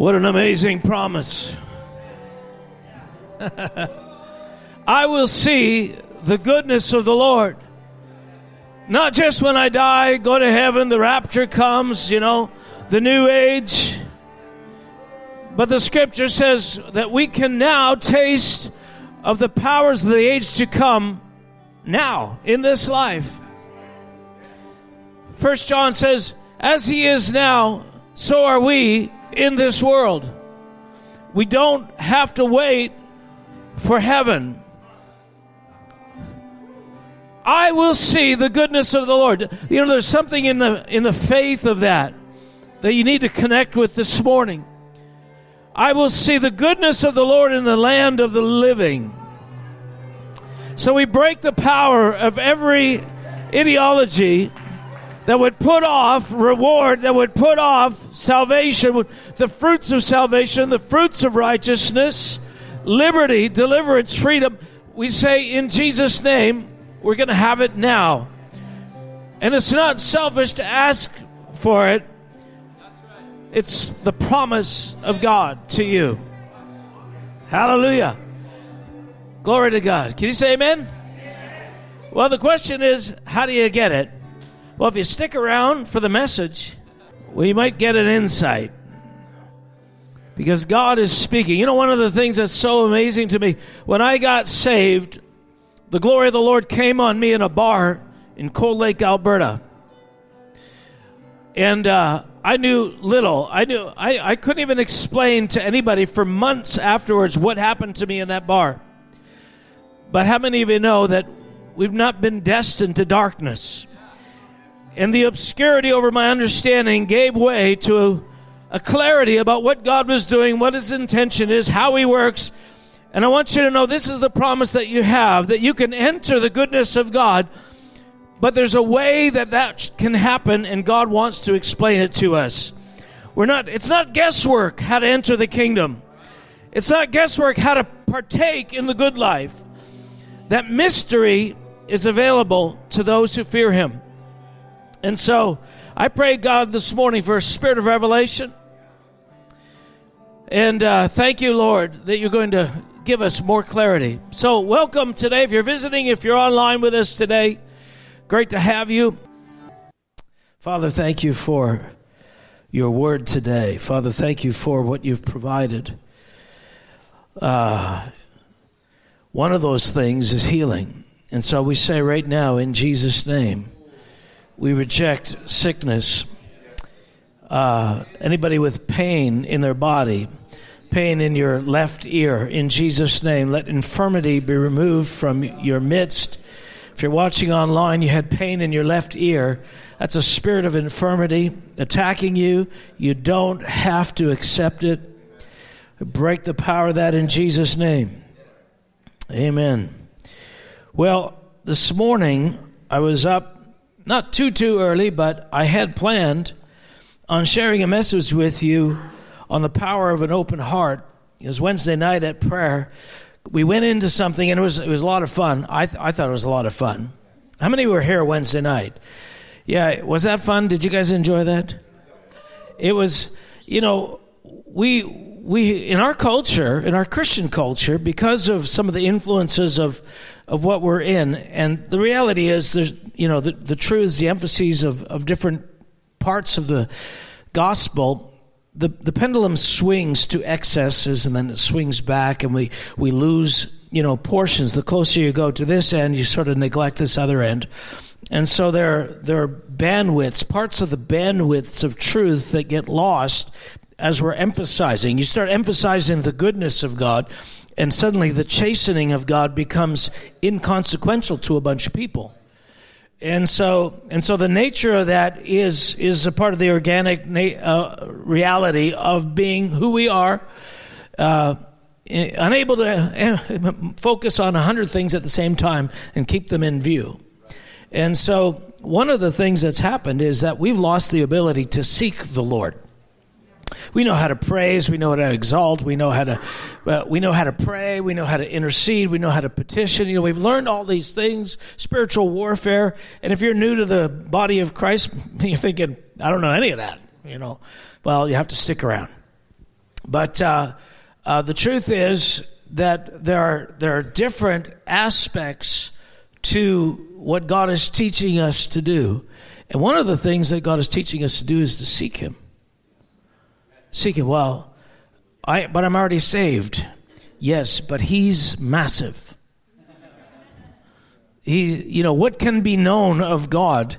What an amazing promise. I will see the goodness of the Lord. Not just when I die, go to heaven, the rapture comes, you know, the new age. But the scripture says that we can now taste of the powers of the age to come now in this life. First John says, as he is now, so are we in this world. We don't have to wait for heaven. I will see the goodness of the Lord. You know, there's something in the in the faith of that that you need to connect with this morning. I will see the goodness of the Lord in the land of the living. So we break the power of every ideology that would put off reward, that would put off salvation, the fruits of salvation, the fruits of righteousness, liberty, deliverance, freedom. We say in Jesus' name, we're going to have it now. And it's not selfish to ask for it, it's the promise of God to you. Hallelujah. Glory to God. Can you say amen? Well, the question is, how do you get it? Well, if you stick around for the message, we might get an insight. Because God is speaking. You know, one of the things that's so amazing to me, when I got saved, the glory of the Lord came on me in a bar in Cold Lake, Alberta. And uh, I knew little. I knew I, I couldn't even explain to anybody for months afterwards what happened to me in that bar. But how many of you know that we've not been destined to darkness? And the obscurity over my understanding gave way to a clarity about what God was doing, what His intention is, how He works. And I want you to know this is the promise that you have that you can enter the goodness of God, but there's a way that that can happen, and God wants to explain it to us. We're not, it's not guesswork how to enter the kingdom, it's not guesswork how to partake in the good life. That mystery is available to those who fear Him. And so I pray, God, this morning for a spirit of revelation. And uh, thank you, Lord, that you're going to give us more clarity. So, welcome today. If you're visiting, if you're online with us today, great to have you. Father, thank you for your word today. Father, thank you for what you've provided. Uh, one of those things is healing. And so we say right now, in Jesus' name, we reject sickness. Uh, anybody with pain in their body, pain in your left ear, in Jesus' name, let infirmity be removed from your midst. If you're watching online, you had pain in your left ear. That's a spirit of infirmity attacking you. You don't have to accept it. Break the power of that in Jesus' name. Amen. Well, this morning I was up not too, too early, but I had planned on sharing a message with you on the power of an open heart. It was Wednesday night at prayer. We went into something, and it was, it was a lot of fun. I, th- I thought it was a lot of fun. How many were here Wednesday night? Yeah, was that fun? Did you guys enjoy that? It was, you know, we we in our culture, in our Christian culture, because of some of the influences of of what we're in. And the reality is, there's, you know, the, the truths, the emphases of, of different parts of the gospel, the, the pendulum swings to excesses and then it swings back and we, we lose, you know, portions. The closer you go to this end, you sort of neglect this other end. And so there, there are bandwidths, parts of the bandwidths of truth that get lost as we're emphasizing. You start emphasizing the goodness of God, and suddenly the chastening of God becomes inconsequential to a bunch of people. And so, and so the nature of that is is a part of the organic na- uh, reality of being who we are, uh, unable to uh, focus on a hundred things at the same time and keep them in view. And so, one of the things that's happened is that we've lost the ability to seek the Lord. We know how to praise. We know how to exalt. We know how to, uh, we know how to pray. We know how to intercede. We know how to petition. You know, we've learned all these things, spiritual warfare. And if you're new to the body of Christ, you're thinking, I don't know any of that. You know, well, you have to stick around. But uh, uh, the truth is that there are, there are different aspects to what God is teaching us to do. And one of the things that God is teaching us to do is to seek Him. Seek Him. Well, I, but I'm already saved. Yes, but He's massive. He, you know, what can be known of God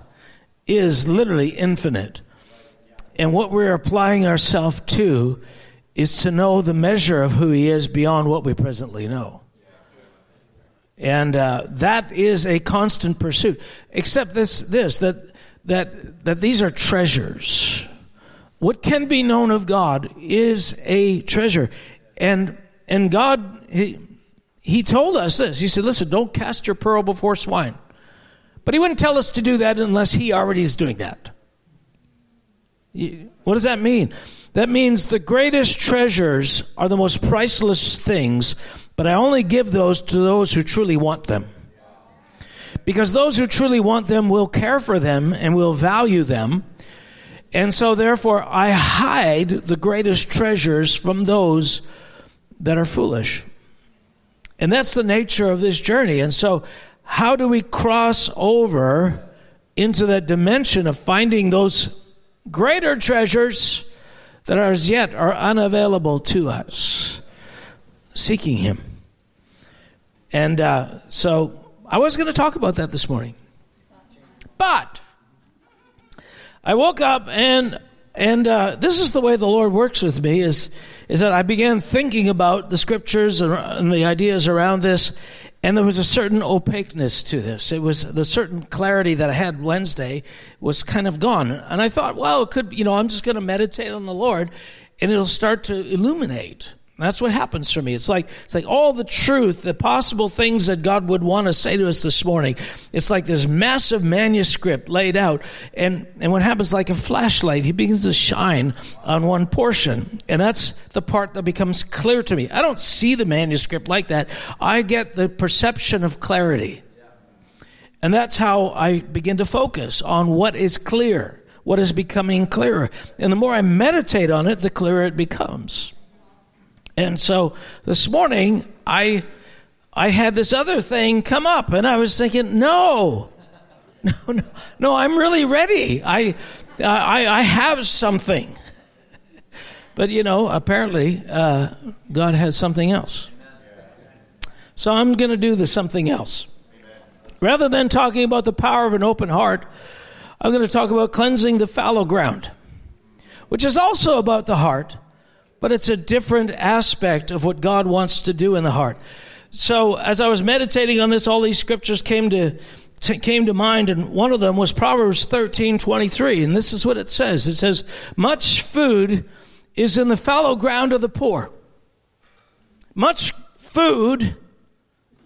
is literally infinite. And what we're applying ourselves to is to know the measure of who He is beyond what we presently know. And uh, that is a constant pursuit. Except this, this that, that, that these are treasures. What can be known of God is a treasure. And, and God, he, he told us this. He said, listen, don't cast your pearl before swine. But he wouldn't tell us to do that unless he already is doing that. What does that mean? That means the greatest treasures are the most priceless things, but I only give those to those who truly want them. Because those who truly want them will care for them and will value them. And so, therefore, I hide the greatest treasures from those that are foolish. And that's the nature of this journey. And so, how do we cross over into that dimension of finding those greater treasures that are as yet are unavailable to us? Seeking Him. And uh, so, I was going to talk about that this morning. But I woke up and and uh, this is the way the Lord works with me is is that I began thinking about the scriptures and the ideas around this, and there was a certain opaqueness to this. It was the certain clarity that I had Wednesday was kind of gone, and I thought, well, it could, you know, I'm just going to meditate on the Lord, and it'll start to illuminate. That's what happens for me. It's like it's like all the truth, the possible things that God would want to say to us this morning. It's like this massive manuscript laid out, and and what happens like a flashlight, he begins to shine on one portion, and that's the part that becomes clear to me. I don't see the manuscript like that. I get the perception of clarity, and that's how I begin to focus on what is clear, what is becoming clearer, and the more I meditate on it, the clearer it becomes. And so this morning, I, I had this other thing come up, and I was thinking, no, no, no, no I'm really ready. I, I, I have something. But, you know, apparently, uh, God has something else. So I'm going to do the something else. Rather than talking about the power of an open heart, I'm going to talk about cleansing the fallow ground, which is also about the heart but it's a different aspect of what God wants to do in the heart. So, as I was meditating on this, all these scriptures came to, to, came to mind, and one of them was Proverbs thirteen twenty three, and this is what it says: It says, "Much food is in the fallow ground of the poor. Much food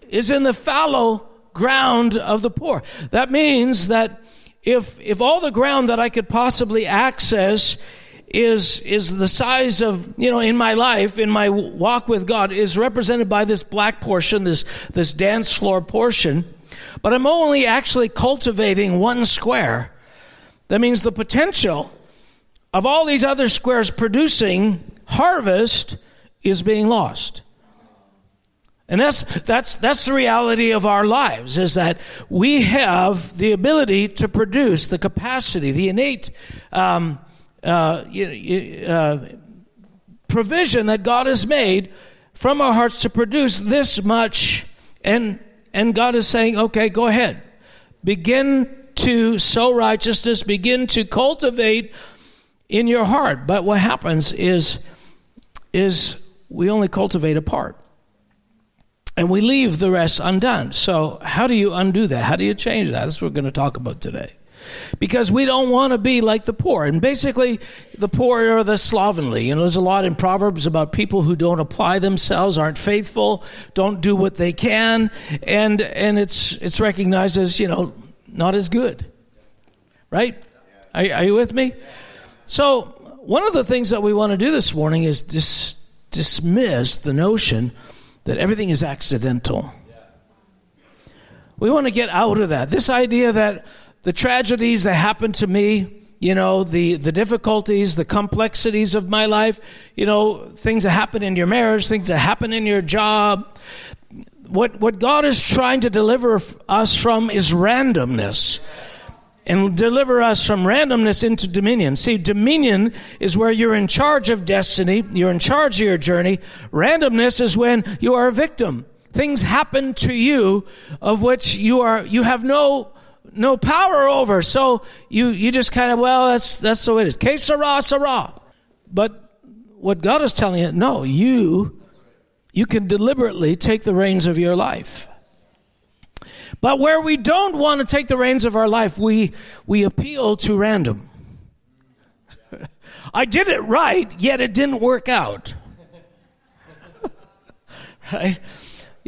is in the fallow ground of the poor." That means that if if all the ground that I could possibly access is is the size of you know in my life in my walk with God is represented by this black portion this this dance floor portion. But I'm only actually cultivating one square. That means the potential of all these other squares producing harvest is being lost. And that's that's that's the reality of our lives is that we have the ability to produce the capacity the innate um, uh, uh, provision that God has made from our hearts to produce this much. And, and God is saying, okay, go ahead. Begin to sow righteousness, begin to cultivate in your heart. But what happens is, is we only cultivate a part. And we leave the rest undone. So, how do you undo that? How do you change that? That's what we're going to talk about today because we don't want to be like the poor. And basically, the poor are the slovenly. You know, there's a lot in Proverbs about people who don't apply themselves, aren't faithful, don't do what they can, and and it's it's recognized as you know not as good, right? Are, are you with me? So one of the things that we want to do this morning is dis- dismiss the notion that everything is accidental. We want to get out of that. This idea that the tragedies that happen to me, you know, the, the difficulties, the complexities of my life, you know, things that happen in your marriage, things that happen in your job. What, what God is trying to deliver us from is randomness and deliver us from randomness into dominion. See, dominion is where you're in charge of destiny, you're in charge of your journey. Randomness is when you are a victim. Things happen to you of which you are you have no no power over. So you, you just kind of, well, that's, that's way it is. Que sera, sera. But what God is telling you, no, you, you can deliberately take the reins of your life. But where we don't want to take the reins of our life, we, we appeal to random. I did it right, yet it didn't work out. right?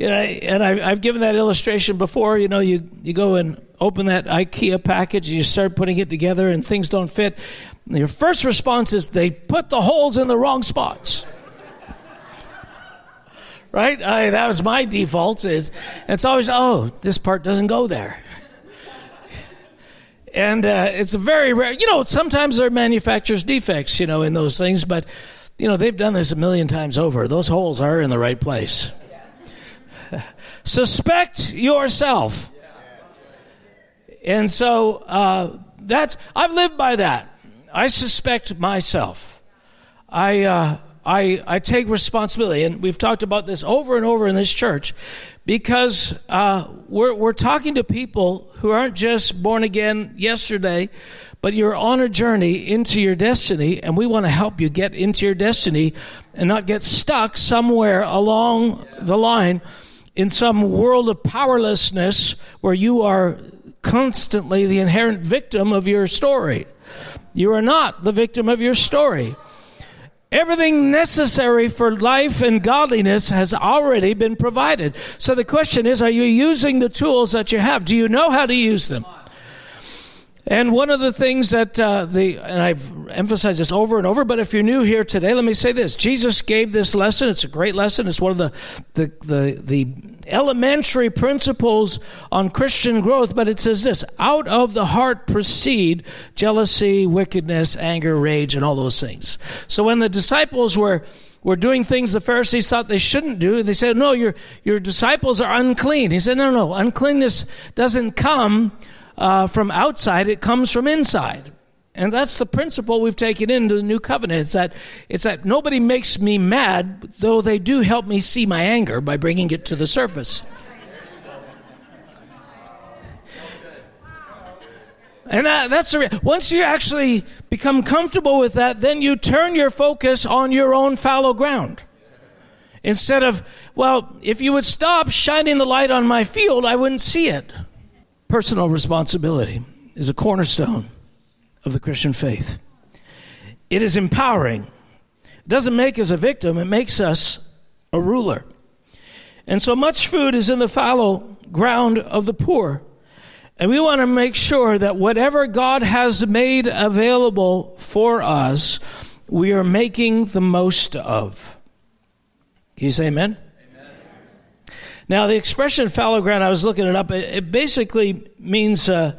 Know, and I, have given that illustration before. You know, you, you go and open that IKEA package, you start putting it together, and things don't fit. Your first response is they put the holes in the wrong spots. right? I, that was my default. It's, it's always, oh, this part doesn't go there. and uh, it's very rare, you know, sometimes there are manufacturer's defects, you know, in those things, but, you know, they've done this a million times over. Those holes are in the right place. Suspect yourself. And so uh, that's I've lived by that. I suspect myself. I uh, I I take responsibility, and we've talked about this over and over in this church, because uh, we're we're talking to people who aren't just born again yesterday, but you're on a journey into your destiny, and we want to help you get into your destiny and not get stuck somewhere along the line in some world of powerlessness where you are constantly the inherent victim of your story. You are not the victim of your story. Everything necessary for life and godliness has already been provided. So the question is are you using the tools that you have? Do you know how to use them? And one of the things that uh, the and I've emphasized this over and over, but if you're new here today, let me say this: Jesus gave this lesson. It's a great lesson. It's one of the the the, the elementary principles on Christian growth. But it says this: out of the heart proceed jealousy, wickedness, anger, rage, and all those things. So when the disciples were were doing things the Pharisees thought they shouldn't do. They said, No, your, your disciples are unclean. He said, No, no, uncleanness doesn't come uh, from outside, it comes from inside. And that's the principle we've taken into the new covenant. It's that, it's that nobody makes me mad, though they do help me see my anger by bringing it to the surface. And that's the re- once you actually become comfortable with that, then you turn your focus on your own fallow ground. Instead of, well, if you would stop shining the light on my field, I wouldn't see it. Personal responsibility is a cornerstone of the Christian faith. It is empowering. It doesn't make us a victim, it makes us a ruler. And so much food is in the fallow ground of the poor. And we want to make sure that whatever God has made available for us, we are making the most of. Can you say amen? Now, the expression fallow ground, I was looking it up, it, it basically means uh,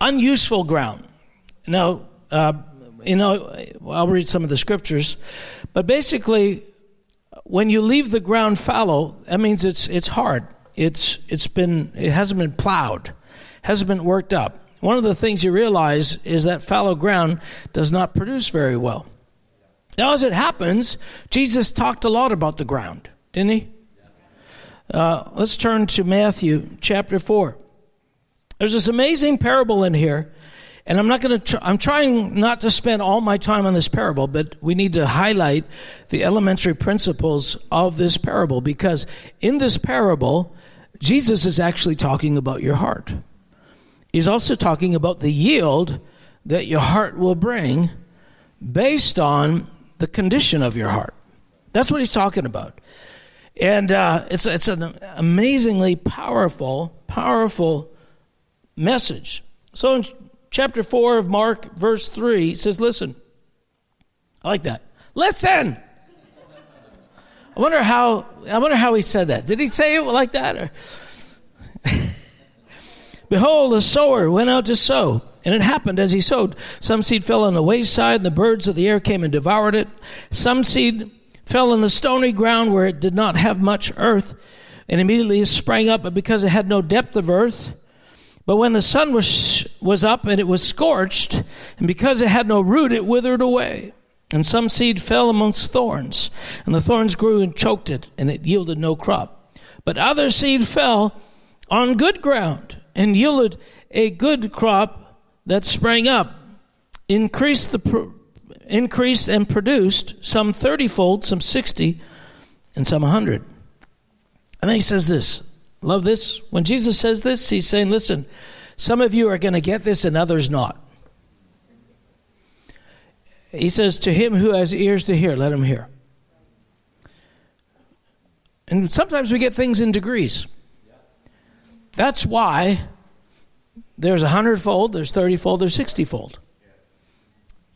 unuseful ground. Now, uh, you know, I'll read some of the scriptures, but basically, when you leave the ground fallow, that means it's it's hard. It's it's been it hasn't been plowed, hasn't been worked up. One of the things you realize is that fallow ground does not produce very well. Now, as it happens, Jesus talked a lot about the ground, didn't he? Uh, let's turn to Matthew chapter 4. There's this amazing parable in here, and I'm not going to. Tr- I'm trying not to spend all my time on this parable, but we need to highlight the elementary principles of this parable because in this parable, Jesus is actually talking about your heart. He's also talking about the yield that your heart will bring based on the condition of your heart. That's what he's talking about. And uh, it's, it's an amazingly powerful, powerful message. So in chapter 4 of Mark, verse 3, it says, Listen. I like that. Listen! I wonder how I wonder how he said that. Did he say it like that? Behold, a sower went out to sow. And it happened as he sowed. Some seed fell on the wayside, and the birds of the air came and devoured it. Some seed fell in the stony ground where it did not have much earth, and immediately it sprang up, but because it had no depth of earth. But when the sun was, was up and it was scorched, and because it had no root, it withered away. And some seed fell amongst thorns, and the thorns grew and choked it, and it yielded no crop. But other seed fell on good ground and yielded a good crop that sprang up, increased the increased and produced some thirtyfold, some sixty, and some a hundred. And then he says this. Love this. When Jesus says this, he's saying, listen, some of you are going to get this and others not. He says, To him who has ears to hear, let him hear. And sometimes we get things in degrees. That's why there's a hundredfold, there's thirtyfold, there's sixtyfold.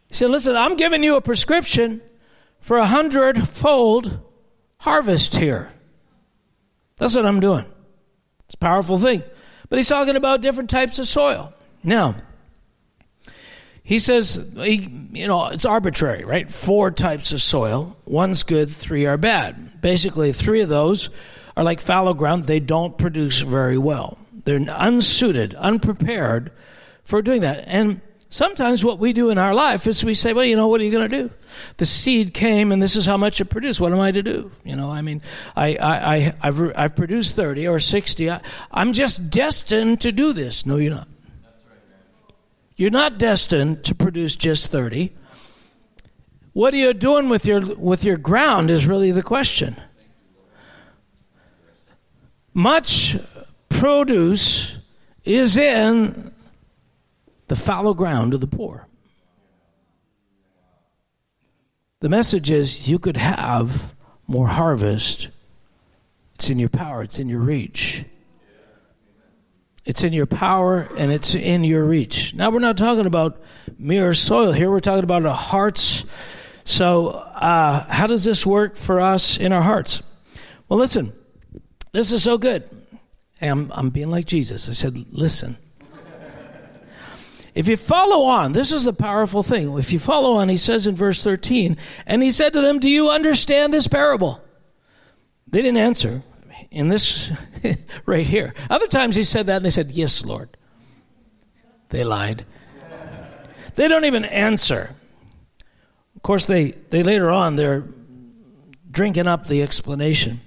He said, Listen, I'm giving you a prescription for a hundredfold harvest here. That's what I'm doing. It's a powerful thing. But he's talking about different types of soil. Now, he says, he, you know, it's arbitrary, right? Four types of soil. One's good, three are bad. Basically, three of those are like fallow ground. They don't produce very well. They're unsuited, unprepared for doing that. And sometimes what we do in our life is we say, well, you know, what are you going to do? The seed came and this is how much it produced. What am I to do? You know, I mean, I, I, I, have I've produced 30 or 60. I, I'm just destined to do this. No, you're not. You're not destined to produce just 30. What are you doing with your with your ground is really the question. Much produce is in the fallow ground of the poor. The message is you could have more harvest. It's in your power, it's in your reach. It's in your power and it's in your reach. Now, we're not talking about mere soil here, we're talking about our hearts. So, uh, how does this work for us in our hearts? Well, listen, this is so good. Hey, I'm, I'm being like Jesus. I said, listen. If you follow on, this is a powerful thing. If you follow on, he says in verse 13, and he said to them, Do you understand this parable? They didn't answer in this right here. Other times he said that and they said, Yes, Lord. They lied. They don't even answer. Of course, they, they later on, they're drinking up the explanation.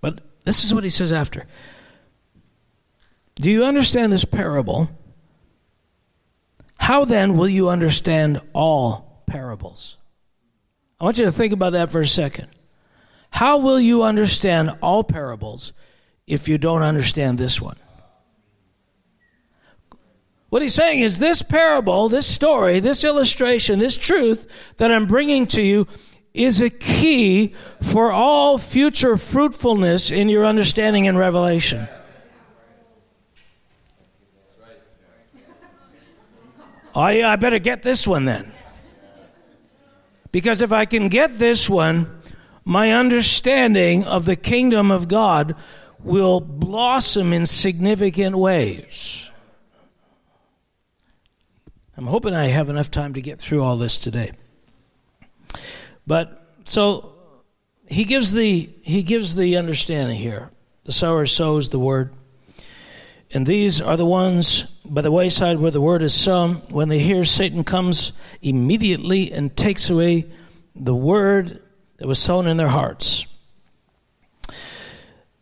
But this is what he says after. Do you understand this parable? How then will you understand all parables? I want you to think about that for a second. How will you understand all parables if you don't understand this one? What he's saying is this parable, this story, this illustration, this truth that I'm bringing to you is a key for all future fruitfulness in your understanding and revelation. I better get this one then. Because if I can get this one, my understanding of the kingdom of God will blossom in significant ways. I'm hoping I have enough time to get through all this today. But so he gives the he gives the understanding here. The sower sows the word. And these are the ones by the wayside where the word is sown. When they hear Satan comes immediately and takes away the word that was sown in their hearts.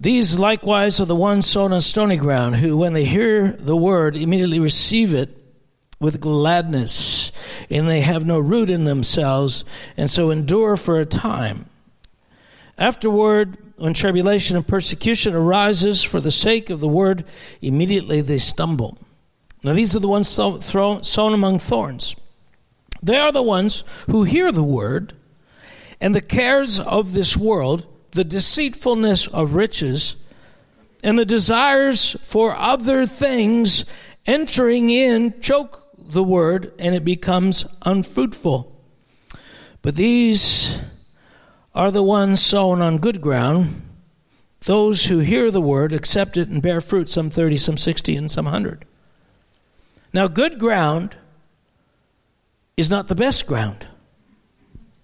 These likewise are the ones sown on stony ground, who, when they hear the word, immediately receive it with gladness, and they have no root in themselves, and so endure for a time. Afterward, when tribulation and persecution arises for the sake of the word, immediately they stumble. Now, these are the ones sown among thorns. They are the ones who hear the word and the cares of this world, the deceitfulness of riches, and the desires for other things entering in choke the word and it becomes unfruitful. But these are the ones sown on good ground, those who hear the word, accept it, and bear fruit, some 30, some 60, and some 100. Now, good ground is not the best ground.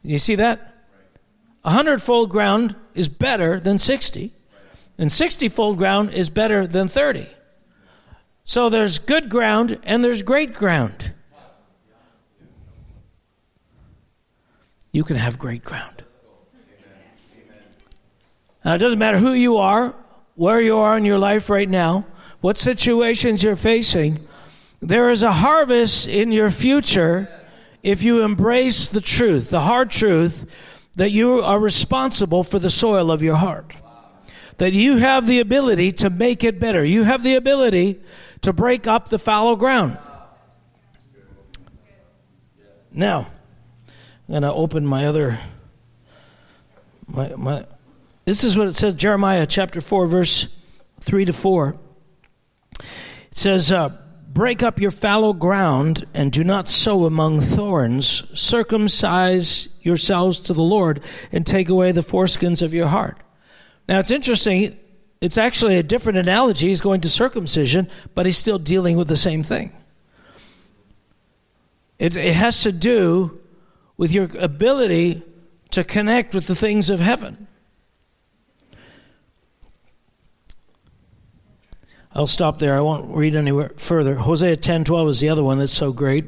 You see that? A hundredfold ground is better than 60, and 60 fold ground is better than 30. So there's good ground and there's great ground. You can have great ground. Now, it doesn't matter who you are, where you are in your life right now, what situations you're facing, there is a harvest in your future if you embrace the truth, the hard truth, that you are responsible for the soil of your heart. That you have the ability to make it better. You have the ability to break up the fallow ground. Now, I'm going to open my other. My, my, this is what it says Jeremiah chapter 4, verse 3 to 4. It says, uh, Break up your fallow ground and do not sow among thorns. Circumcise yourselves to the Lord and take away the foreskins of your heart. Now it's interesting. It's actually a different analogy. He's going to circumcision, but he's still dealing with the same thing. It, it has to do with your ability to connect with the things of heaven. I'll stop there. I won't read anywhere further. Hosea 10:12 is the other one that's so great.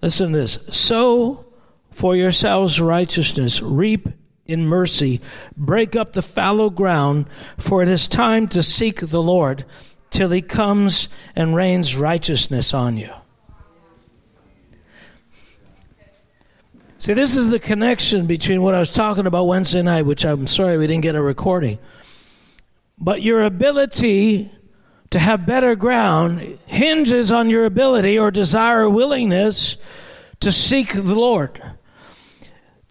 Listen to this. Sow for yourselves righteousness, reap in mercy, break up the fallow ground, for it is time to seek the Lord till he comes and rains righteousness on you. See, this is the connection between what I was talking about Wednesday night, which I'm sorry we didn't get a recording. But your ability to have better ground hinges on your ability or desire or willingness to seek the Lord.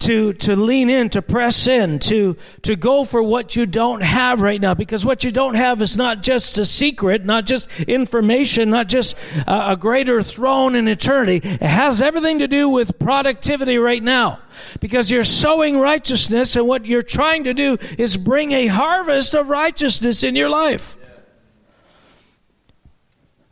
To, to lean in, to press in, to, to go for what you don't have right now. Because what you don't have is not just a secret, not just information, not just a, a greater throne in eternity. It has everything to do with productivity right now. Because you're sowing righteousness, and what you're trying to do is bring a harvest of righteousness in your life.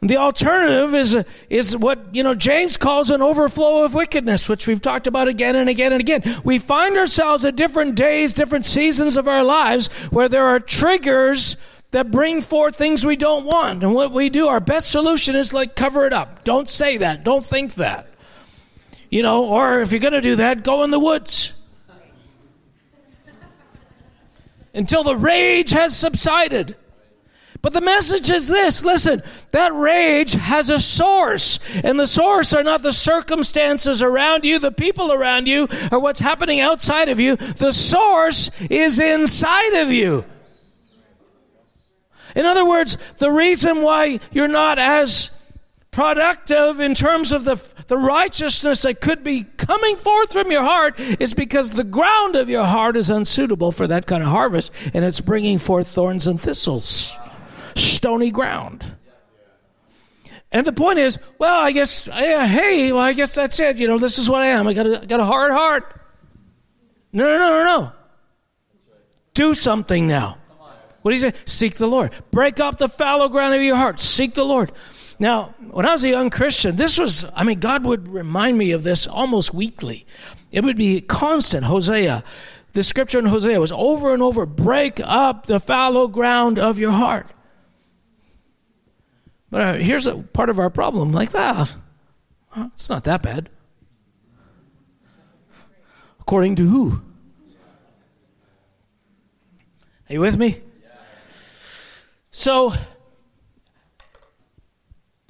The alternative is, is what, you know, James calls an overflow of wickedness, which we've talked about again and again and again. We find ourselves at different days, different seasons of our lives where there are triggers that bring forth things we don't want. And what we do, our best solution is like cover it up. Don't say that. Don't think that. You know, or if you're going to do that, go in the woods. Until the rage has subsided. But the message is this listen, that rage has a source, and the source are not the circumstances around you, the people around you, or what's happening outside of you. The source is inside of you. In other words, the reason why you're not as productive in terms of the, the righteousness that could be coming forth from your heart is because the ground of your heart is unsuitable for that kind of harvest, and it's bringing forth thorns and thistles stony ground. And the point is, well, I guess, yeah, hey, well, I guess that's it. You know, this is what I am. I got a, got a hard heart. No, no, no, no, no. Do something now. What do you say? Seek the Lord. Break up the fallow ground of your heart. Seek the Lord. Now, when I was a young Christian, this was, I mean, God would remind me of this almost weekly. It would be constant. Hosea, the scripture in Hosea was over and over break up the fallow ground of your heart. But uh, here's a part of our problem like, ah, it's not that bad. According to who? Are you with me? So,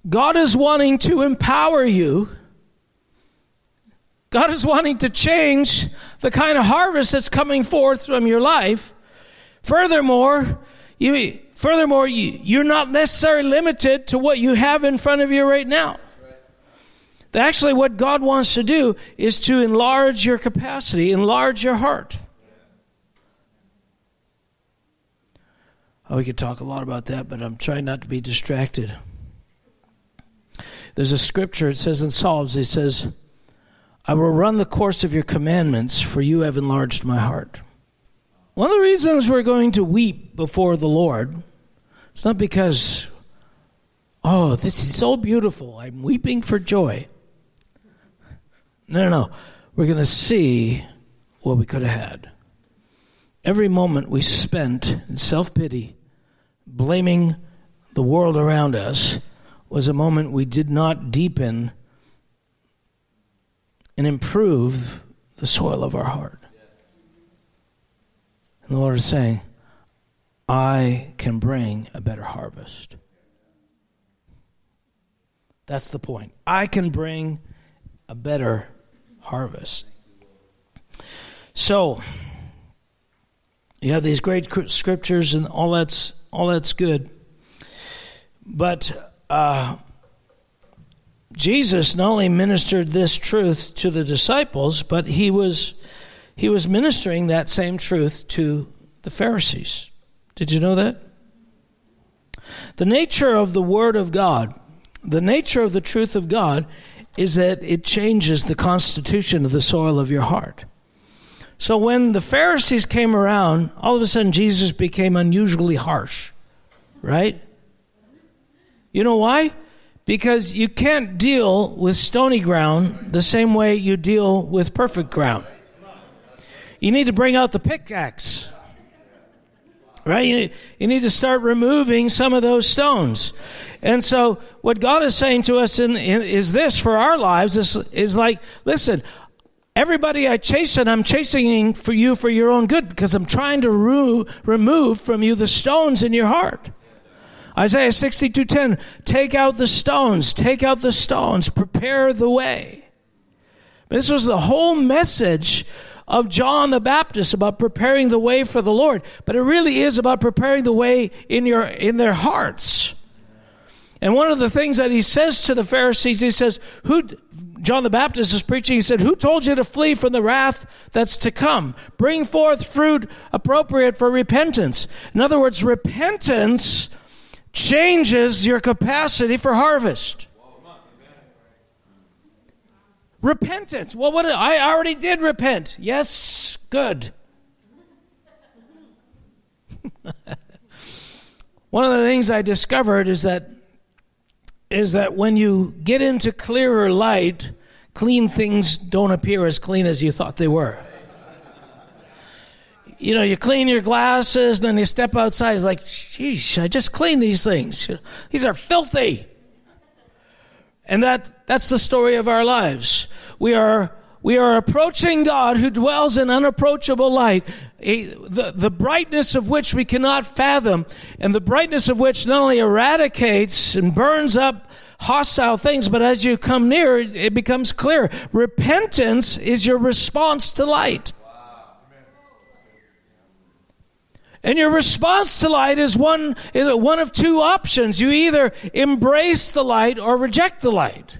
God is wanting to empower you. God is wanting to change the kind of harvest that's coming forth from your life. Furthermore, you, Furthermore, you, are not necessarily limited to what you have in front of you right now. Actually, what God wants to do is to enlarge your capacity, enlarge your heart. Oh, we could talk a lot about that, but I'm trying not to be distracted. There's a scripture, it says in Psalms, it says, I will run the course of your commandments, for you have enlarged my heart. One of the reasons we're going to weep before the Lord it's not because oh, this is so beautiful. I'm weeping for joy. No, no, no. We're going to see what we could have had. Every moment we spent in self pity, blaming the world around us, was a moment we did not deepen and improve the soil of our heart. And the Lord is saying, I can bring a better harvest. That's the point. I can bring a better harvest. So, you have these great scriptures and all that's all that's good. But uh, Jesus not only ministered this truth to the disciples, but he was he was ministering that same truth to the Pharisees. Did you know that? The nature of the Word of God, the nature of the truth of God, is that it changes the constitution of the soil of your heart. So when the Pharisees came around, all of a sudden Jesus became unusually harsh, right? You know why? Because you can't deal with stony ground the same way you deal with perfect ground. You need to bring out the pickaxe right? You, you need to start removing some of those stones. And so, what God is saying to us in, in, is this for our lives is, is like, listen, everybody I chasten, I'm chasing for you for your own good because I'm trying to remove from you the stones in your heart. Isaiah 62:10 Take out the stones, take out the stones, prepare the way. This was the whole message of John the Baptist about preparing the way for the Lord, but it really is about preparing the way in your in their hearts. And one of the things that he says to the Pharisees, he says, "Who?" John the Baptist is preaching. He said, "Who told you to flee from the wrath that's to come? Bring forth fruit appropriate for repentance." In other words, repentance changes your capacity for harvest. Repentance. Well, what I already did repent. Yes, good. One of the things I discovered is that is that when you get into clearer light, clean things don't appear as clean as you thought they were. You know, you clean your glasses, then you step outside. It's like, geez, I just cleaned these things. These are filthy. And that, that's the story of our lives. We are, we are approaching God who dwells in unapproachable light, a, the, the brightness of which we cannot fathom, and the brightness of which not only eradicates and burns up hostile things, but as you come near, it becomes clear. Repentance is your response to light. And your response to light is one, is one of two options. You either embrace the light or reject the light.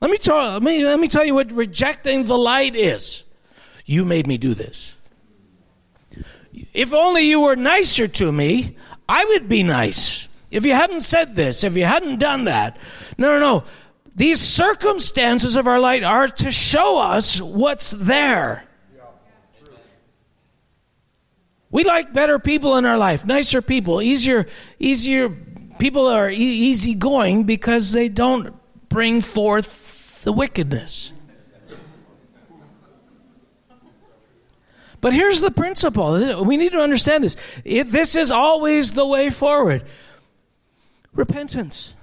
Let me, tell, let, me, let me tell you what rejecting the light is. You made me do this. If only you were nicer to me, I would be nice. If you hadn't said this, if you hadn't done that. No, no, no. These circumstances of our light are to show us what's there. We like better people in our life, nicer people, easier, easier people are e- easy going because they don't bring forth the wickedness. But here's the principle. We need to understand this. It, this is always the way forward. Repentance.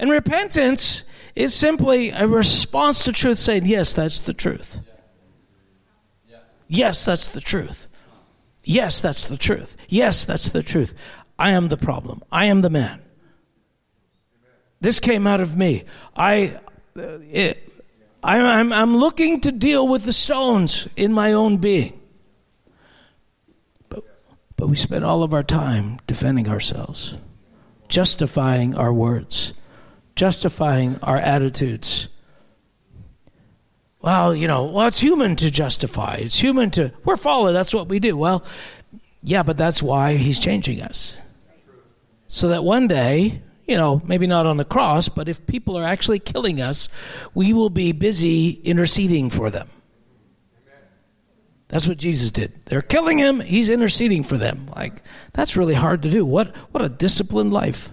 And repentance is simply a response to truth saying, yes, that's the truth. Yes, that's the truth. Yes, that's the truth. Yes, that's the truth. I am the problem. I am the man. This came out of me. I, uh, it, I'm, I'm looking to deal with the stones in my own being. But, but we spend all of our time defending ourselves, justifying our words, justifying our attitudes well, you know, well, it's human to justify. It's human to, we're fallen. That's what we do. Well, yeah, but that's why he's changing us. So that one day, you know, maybe not on the cross, but if people are actually killing us, we will be busy interceding for them. That's what Jesus did. They're killing him, he's interceding for them. Like, that's really hard to do. What, what a disciplined life.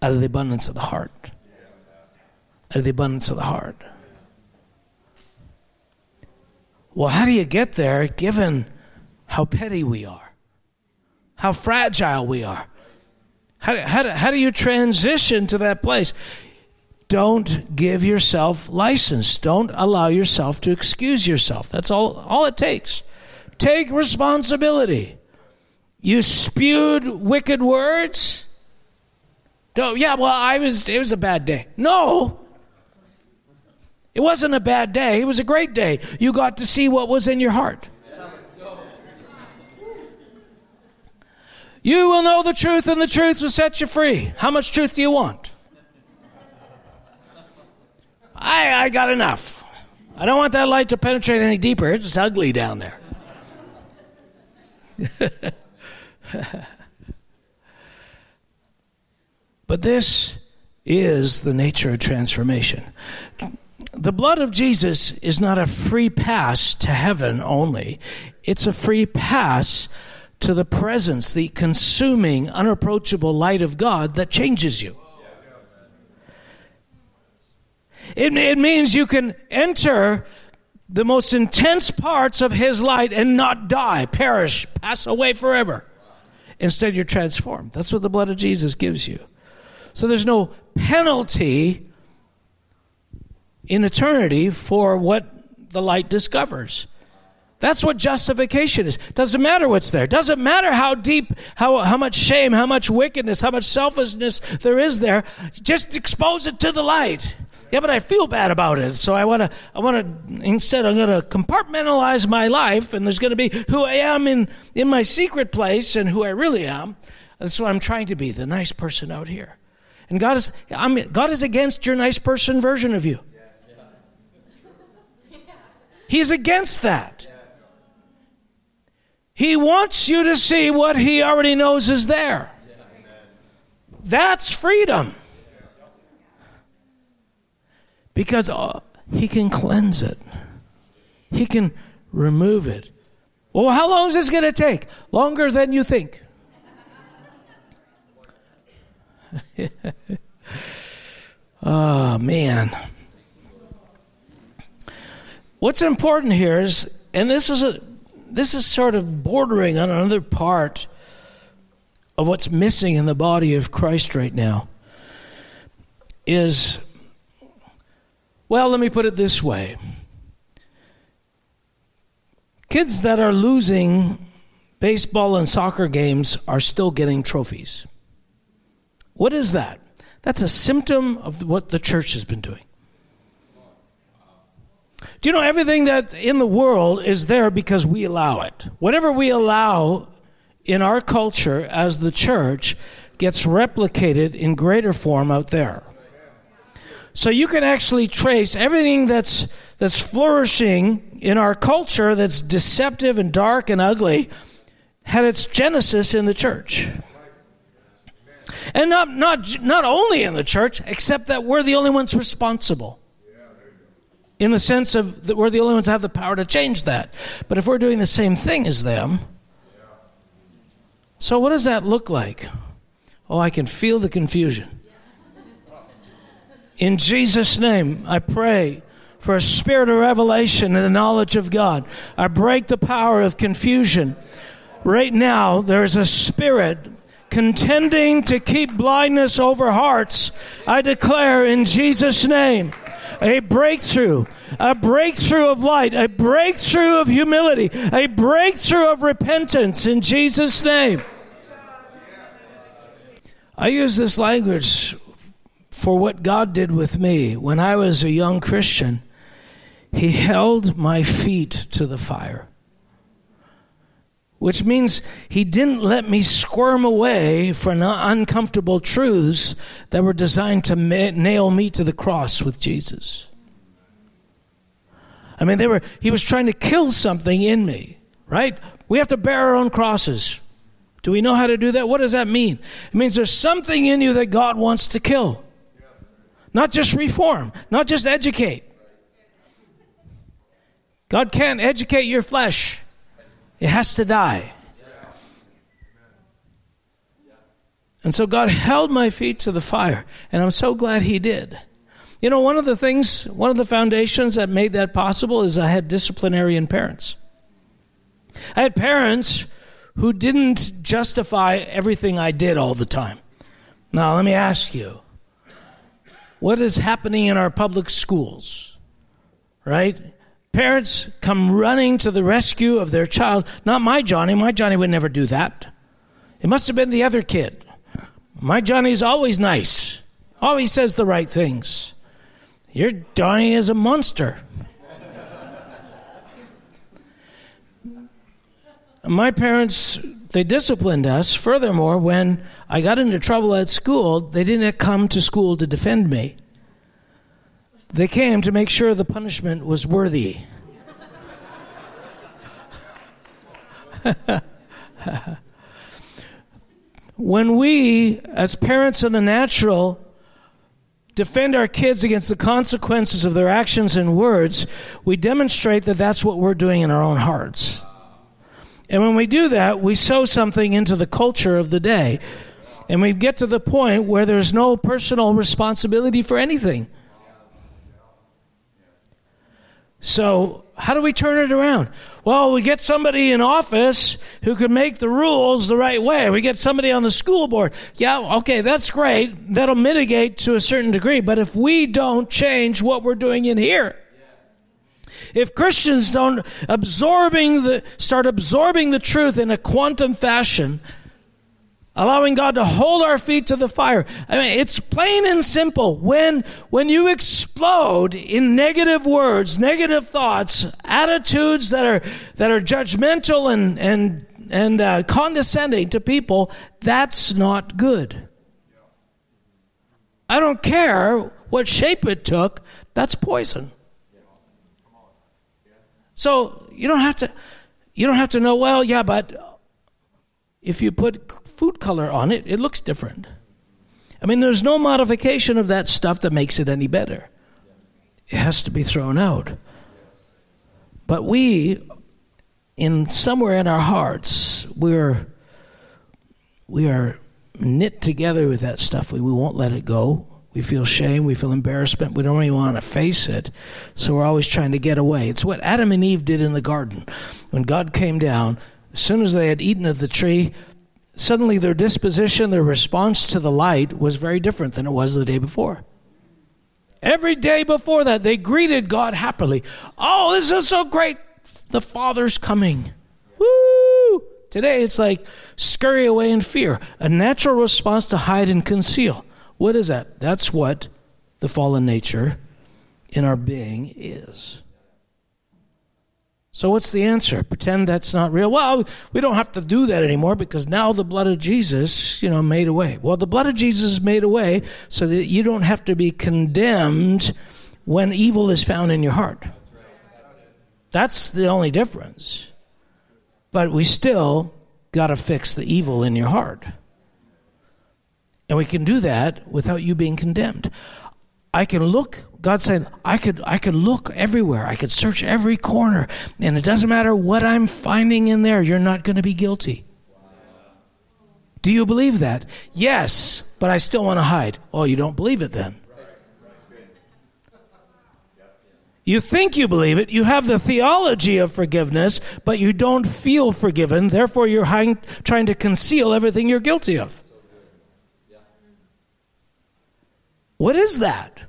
out of the abundance of the heart. Out of the abundance of the heart. Well, how do you get there given how petty we are? How fragile we are? How, how, do, how do you transition to that place? Don't give yourself license. Don't allow yourself to excuse yourself. That's all, all it takes. Take responsibility. You spewed wicked words. Don't, yeah, well, I was, it was a bad day. No, it wasn't a bad day. It was a great day. You got to see what was in your heart. You will know the truth, and the truth will set you free. How much truth do you want? I, I got enough. I don't want that light to penetrate any deeper. It's ugly down there. but this is the nature of transformation. The blood of Jesus is not a free pass to heaven only, it's a free pass to the presence, the consuming, unapproachable light of God that changes you. It, it means you can enter the most intense parts of His light and not die, perish, pass away forever. Instead, you're transformed. That's what the blood of Jesus gives you. So there's no penalty in eternity for what the light discovers. That's what justification is. Doesn't matter what's there. Doesn't matter how deep, how, how much shame, how much wickedness, how much selfishness there is there. Just expose it to the light. Yeah, but I feel bad about it. So I want to, I want to, instead, I'm going to compartmentalize my life and there's going to be who I am in, in my secret place and who I really am. That's what I'm trying to be, the nice person out here. And God is, I'm, God is against your nice person version of you. He's against that. He wants you to see what he already knows is there. That's freedom. Because uh, he can cleanse it, he can remove it. Well, how long is this going to take? Longer than you think. oh, man. What's important here is, and this is a, this is sort of bordering on another part of what's missing in the body of Christ right now. Is, well, let me put it this way kids that are losing baseball and soccer games are still getting trophies. What is that? That's a symptom of what the church has been doing. Do you know everything that's in the world is there because we allow it? Whatever we allow in our culture as the church gets replicated in greater form out there. So you can actually trace everything that's that's flourishing in our culture that's deceptive and dark and ugly had its genesis in the church. And not not not only in the church, except that we're the only ones responsible in the sense of that we're the only ones that have the power to change that. But if we're doing the same thing as them, so what does that look like? Oh, I can feel the confusion. In Jesus' name, I pray for a spirit of revelation and the knowledge of God. I break the power of confusion. Right now, there's a spirit contending to keep blindness over hearts. I declare in Jesus' name a breakthrough, a breakthrough of light, a breakthrough of humility, a breakthrough of repentance in Jesus' name. I use this language for what God did with me when I was a young Christian. He held my feet to the fire which means he didn't let me squirm away from uncomfortable truths that were designed to ma- nail me to the cross with Jesus. I mean, they were, he was trying to kill something in me, right? We have to bear our own crosses. Do we know how to do that? What does that mean? It means there's something in you that God wants to kill, not just reform, not just educate. God can't educate your flesh. It has to die. And so God held my feet to the fire, and I'm so glad He did. You know, one of the things, one of the foundations that made that possible is I had disciplinarian parents. I had parents who didn't justify everything I did all the time. Now, let me ask you what is happening in our public schools? Right? Parents come running to the rescue of their child. Not my Johnny. My Johnny would never do that. It must have been the other kid. My Johnny's always nice, always says the right things. Your Johnny is a monster. My parents, they disciplined us. Furthermore, when I got into trouble at school, they didn't come to school to defend me. They came to make sure the punishment was worthy. when we, as parents in the natural, defend our kids against the consequences of their actions and words, we demonstrate that that's what we're doing in our own hearts. And when we do that, we sow something into the culture of the day. And we get to the point where there's no personal responsibility for anything. So, how do we turn it around? Well, we get somebody in office who can make the rules the right way. We get somebody on the school board. Yeah, okay, that's great. That'll mitigate to a certain degree. But if we don't change what we're doing in here, if Christians don't absorbing the, start absorbing the truth in a quantum fashion, allowing God to hold our feet to the fire. I mean, it's plain and simple. When, when you explode in negative words, negative thoughts, attitudes that are, that are judgmental and, and, and uh, condescending to people, that's not good. I don't care what shape it took, that's poison. So you don't have to you don't have to know, well, yeah, but if you put food color on it, it looks different. I mean, there's no modification of that stuff that makes it any better. It has to be thrown out. But we, in somewhere in our hearts, we're we are knit together with that stuff. We, we won't let it go. We feel shame, we feel embarrassment, we don't even want to face it. So we're always trying to get away. It's what Adam and Eve did in the garden. When God came down, as soon as they had eaten of the tree, suddenly their disposition, their response to the light was very different than it was the day before. Every day before that, they greeted God happily. Oh, this is so great. The Father's coming. Woo! Today it's like scurry away in fear, a natural response to hide and conceal. What is that? That's what the fallen nature in our being is. So, what's the answer? Pretend that's not real? Well, we don't have to do that anymore because now the blood of Jesus, you know, made a way. Well, the blood of Jesus made a way so that you don't have to be condemned when evil is found in your heart. That's the only difference. But we still got to fix the evil in your heart. And we can do that without you being condemned. I can look, God said, I could, I could look everywhere. I could search every corner. And it doesn't matter what I'm finding in there, you're not going to be guilty. Do you believe that? Yes, but I still want to hide. Oh, you don't believe it then? You think you believe it. You have the theology of forgiveness, but you don't feel forgiven. Therefore, you're trying to conceal everything you're guilty of. What is that?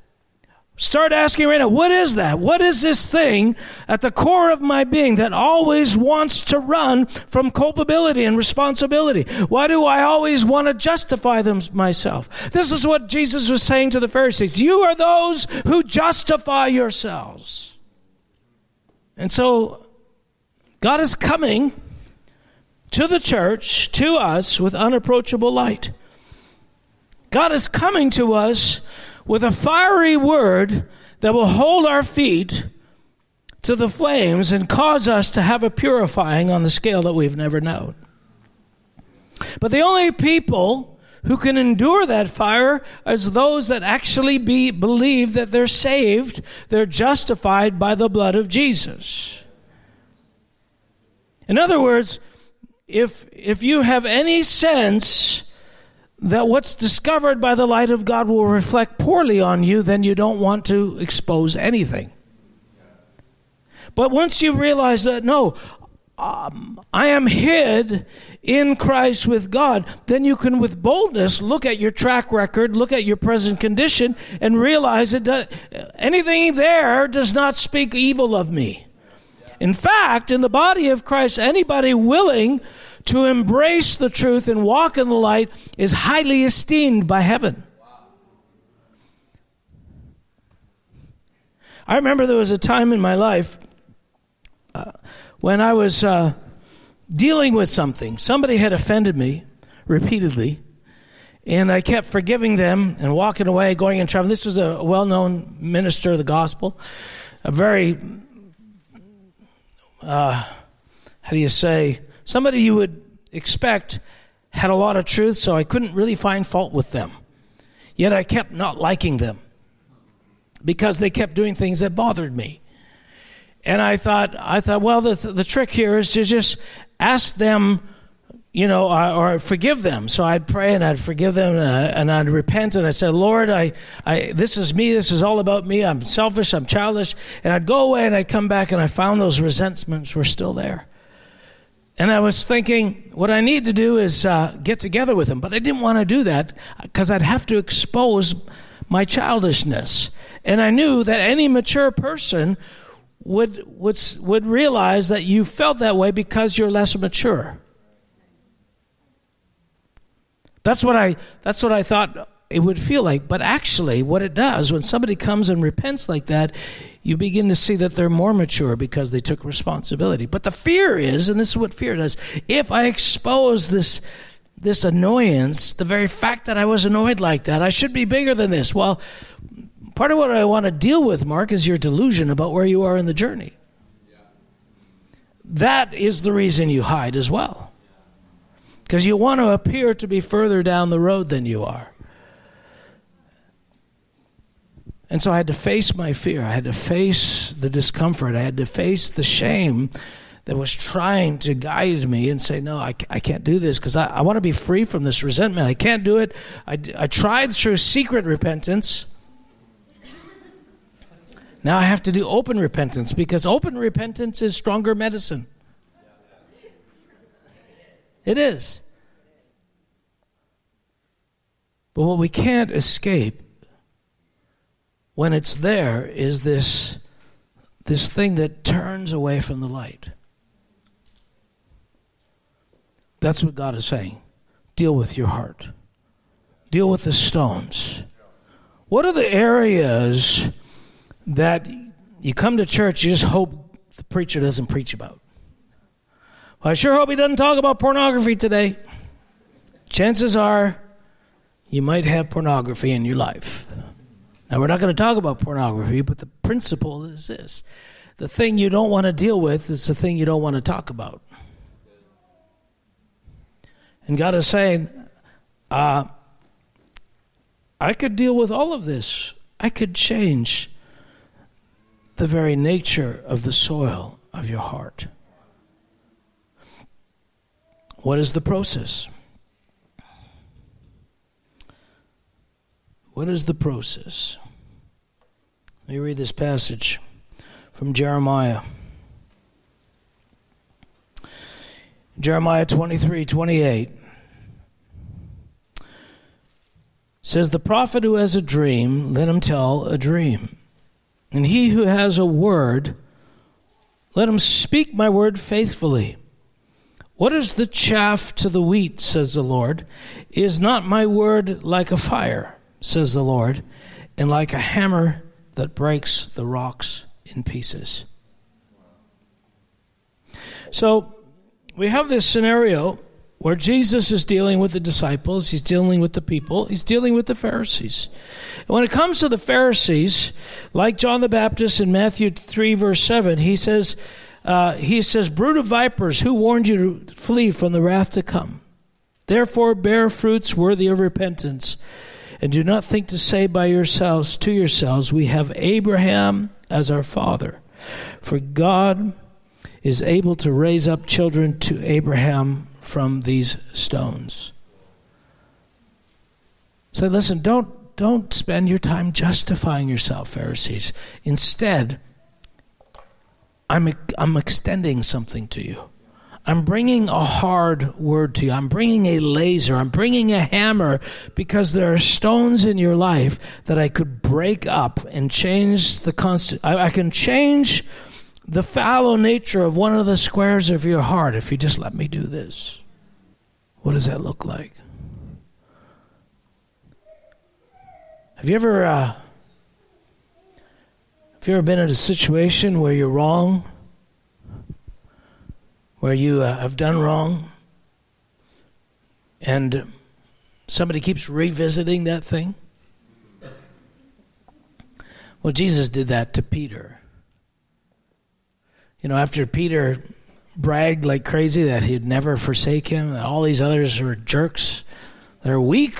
Start asking right now, what is that? What is this thing at the core of my being that always wants to run from culpability and responsibility? Why do I always want to justify them myself? This is what Jesus was saying to the Pharisees. You are those who justify yourselves. And so God is coming to the church, to us, with unapproachable light. God is coming to us with a fiery word that will hold our feet to the flames and cause us to have a purifying on the scale that we've never known. But the only people who can endure that fire is those that actually be, believe that they're saved, they're justified by the blood of Jesus. In other words, if, if you have any sense that what's discovered by the light of God will reflect poorly on you, then you don't want to expose anything. But once you realize that, no, um, I am hid in Christ with God, then you can, with boldness, look at your track record, look at your present condition, and realize that anything there does not speak evil of me. In fact, in the body of Christ, anybody willing to embrace the truth and walk in the light is highly esteemed by heaven. I remember there was a time in my life uh, when I was uh, dealing with something. Somebody had offended me repeatedly, and I kept forgiving them and walking away, going and traveling. This was a well known minister of the gospel, a very, uh, how do you say, somebody you would expect had a lot of truth, so I couldn't really find fault with them. Yet I kept not liking them because they kept doing things that bothered me. And I thought, I thought, well, the, the trick here is to just ask them, you know, uh, or forgive them. So I'd pray and I'd forgive them and, I, and I'd repent and I said, Lord, I, I, this is me. This is all about me. I'm selfish. I'm childish. And I'd go away and I'd come back and I found those resentments were still there. And I was thinking, what I need to do is uh, get together with him. But I didn't want to do that because I'd have to expose my childishness. And I knew that any mature person would, would, would realize that you felt that way because you're less mature. That's what I, that's what I thought it would feel like. But actually, what it does, when somebody comes and repents like that, you begin to see that they're more mature because they took responsibility. But the fear is, and this is what fear does, if I expose this this annoyance, the very fact that I was annoyed like that, I should be bigger than this. Well, part of what I want to deal with, Marc, is your delusion about where you are in the journey. That is the reason you hide as well. Because you want to appear to be further down the road than you are. And so I had to face my fear. I had to face the discomfort. I had to face the shame that was trying to guide me and say, No, I, I can't do this because I, I want to be free from this resentment. I can't do it. I, I tried through secret repentance. Now I have to do open repentance because open repentance is stronger medicine. It is. But what we can't escape when it's there is this, this thing that turns away from the light. That's what God is saying. Deal with your heart, deal with the stones. What are the areas that you come to church, you just hope the preacher doesn't preach about? Well, I sure hope he doesn't talk about pornography today. Chances are you might have pornography in your life. Now, we're not going to talk about pornography, but the principle is this the thing you don't want to deal with is the thing you don't want to talk about. And God is saying, uh, I could deal with all of this. I could change the very nature of the soil of your heart. What is the process? What is the process? Let me read this passage from Jeremiah. Jeremiah 23 28 says, The prophet who has a dream, let him tell a dream. And he who has a word, let him speak my word faithfully. What is the chaff to the wheat, says the Lord? Is not my word like a fire? Says the Lord, and like a hammer that breaks the rocks in pieces. So we have this scenario where Jesus is dealing with the disciples, he's dealing with the people, he's dealing with the Pharisees. And when it comes to the Pharisees, like John the Baptist in Matthew 3, verse 7, he says, uh, he says, Brood of vipers, who warned you to flee from the wrath to come? Therefore, bear fruits worthy of repentance. And do not think to say by yourselves to yourselves, We have Abraham as our father. For God is able to raise up children to Abraham from these stones. So listen, don't don't spend your time justifying yourself, Pharisees. Instead, I'm I'm extending something to you. I'm bringing a hard word to you. I'm bringing a laser. I'm bringing a hammer because there are stones in your life that I could break up and change the constant. I, I can change the fallow nature of one of the squares of your heart if you just let me do this. What does that look like? Have you ever uh, have you ever been in a situation where you're wrong? Where you uh, have done wrong and somebody keeps revisiting that thing? Well, Jesus did that to Peter. You know, after Peter bragged like crazy that he'd never forsake him, that all these others were jerks, they're weak,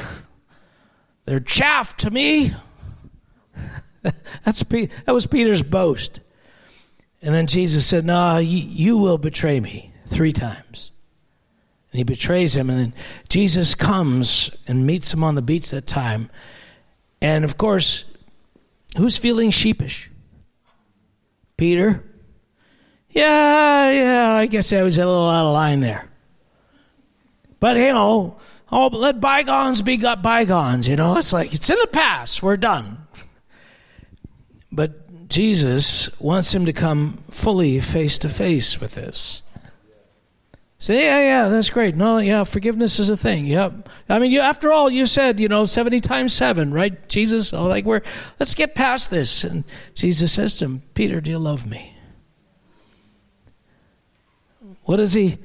they're chaff to me. That's that was Peter's boast. And then Jesus said, "No, you will betray me." Three times. And he betrays him, and then Jesus comes and meets him on the beach that time. And of course, who's feeling sheepish? Peter? Yeah, yeah, I guess I was a little out of line there. But, you know, oh, let bygones be got bygones, you know. It's like, it's in the past, we're done. But Jesus wants him to come fully face to face with this. Say, yeah, yeah, that's great. No, yeah, forgiveness is a thing. Yep. I mean, you, after all, you said, you know, 70 times 7, right? Jesus, oh, like, we're, let's get past this. And Jesus says to him, Peter, do you love me? What is he?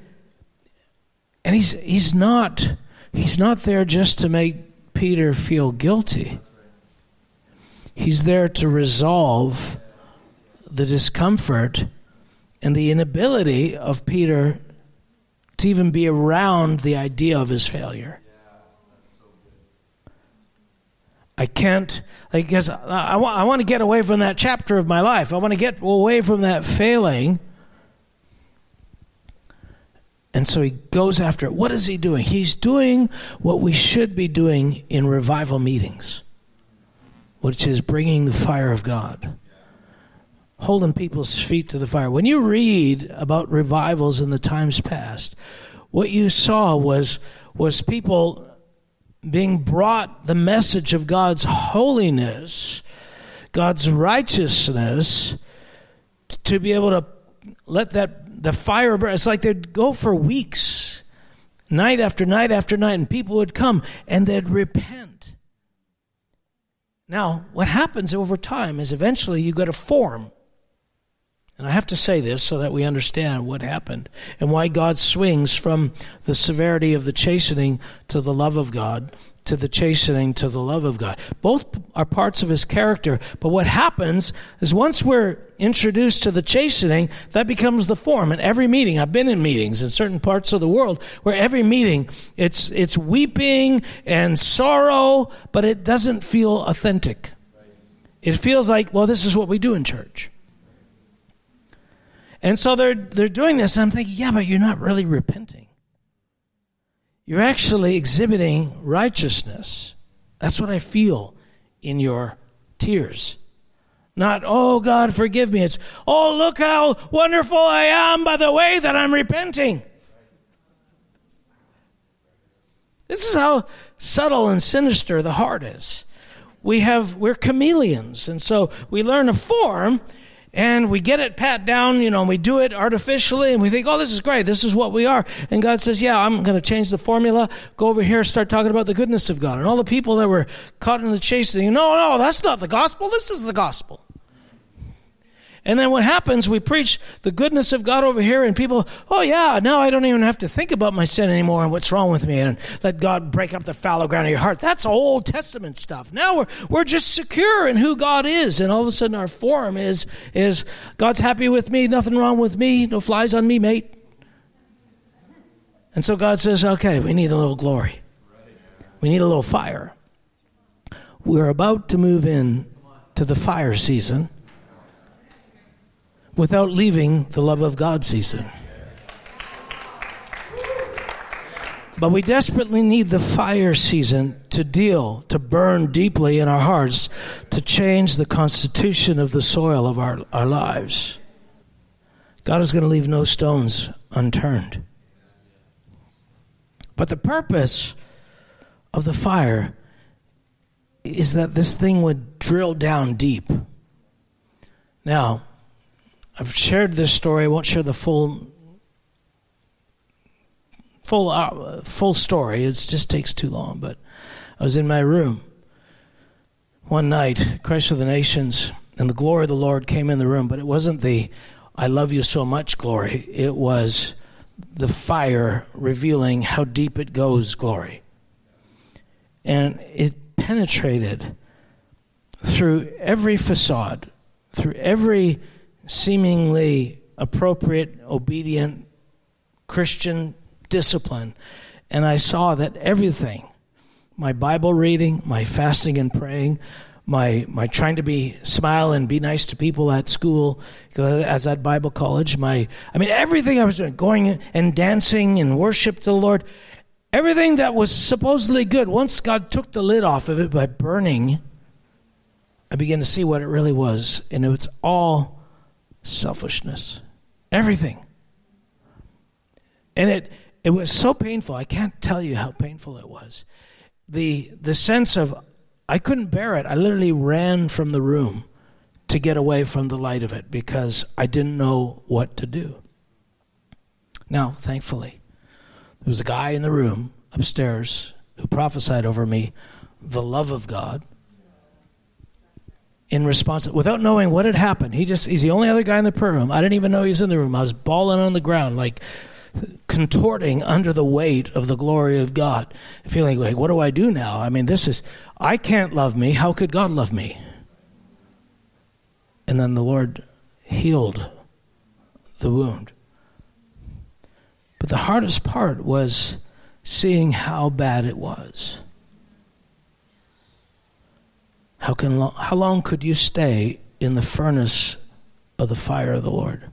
And he's, he's not, he's not there just to make Peter feel guilty. He's there to resolve the discomfort and the inability of Peter to even be around the idea of his failure. I can't, I guess, I, I, I want to get away from that chapter of my life. I want to get away from that failing. And so he goes after it. What is he doing? He's doing what we should be doing in revival meetings, which is bringing the fire of God holding people's feet to the fire. When you read about revivals in the times past, what you saw was was people being brought the message of God's holiness, God's righteousness, to be able to let that the fire burn. It's like they'd go for weeks, night after night after night, and people would come and they'd repent. Now, what happens over time is eventually you get a form and I have to say this so that we understand what happened and why God swings from the severity of the chastening to the love of God to the chastening to the love of God. Both are parts of his character, but what happens is once we're introduced to the chastening, that becomes the form. In every meeting, I've been in meetings in certain parts of the world where every meeting it's it's weeping and sorrow, but it doesn't feel authentic. It feels like, well, this is what we do in church. And so they're, they're doing this. And I'm thinking, yeah, but you're not really repenting. You're actually exhibiting righteousness. That's what I feel in your tears. Not, oh God, forgive me. It's, oh, look how wonderful I am by the way that I'm repenting. This is how subtle and sinister the heart is. We have, we're chameleons. And so we learn a form and we get it pat down, you know, and we do it artificially, and we think, oh, this is great, this is what we are. And God says, yeah, I'm going to change the formula, go over here, start talking about the goodness of God. And all the people that were caught in the chase, saying, no, no, that's not the gospel, this is the gospel. And then what happens, we preach the goodness of God over here, and people, oh yeah, now I don't even have to think about my sin anymore and what's wrong with me, and let God break up the fallow ground of your heart. That's Old Testament stuff. Now we're, we're just secure in who God is, and all of a sudden our form is, is God's happy with me, nothing wrong with me, no flies on me, mate. And so God says, okay, we need a little glory. We need a little fire. We're about to move in to the fire season without leaving the love of God season. But we desperately need the fire season to deal, to burn deeply in our hearts, to change the constitution of the soil of our, our lives. God is going to leave no stones unturned. But the purpose of the fire is that this thing would drill down deep. Now, I've shared this story. I won't share the full full uh, full story. It just takes too long. But I was in my room one night, Christ of the Nations, and the glory of the Lord came in the room. But it wasn't the "I love you so much" glory. It was the fire revealing how deep it goes glory, and it penetrated through every facade, through every seemingly appropriate, obedient Christian discipline. And I saw that everything my Bible reading, my fasting and praying, my my trying to be smile and be nice to people at school uh, as at Bible college, my I mean everything I was doing, going and dancing and worship to the Lord, everything that was supposedly good, once God took the lid off of it by burning, I began to see what it really was, and it was all selfishness. Everything. And it it was so painful. I can't tell you how painful it was. The the sense of I couldn't bear it. I literally ran from the room to get away from the light of it because I didn't know what to do. Now, thankfully, there was a guy in the room upstairs who prophesied over me the love of God in response without knowing what had happened. He just he's the only other guy in the prayer room. I didn't even know he was in the room. I was bawling on the ground like contorting under the weight of the glory of God, feeling like, what do I do now? I mean, this is, I can't love me. How could God love me? And then the Lord healed the wound. But the hardest part was seeing how bad it was. How, can, how long could you stay in the furnace of the fire of the Lord?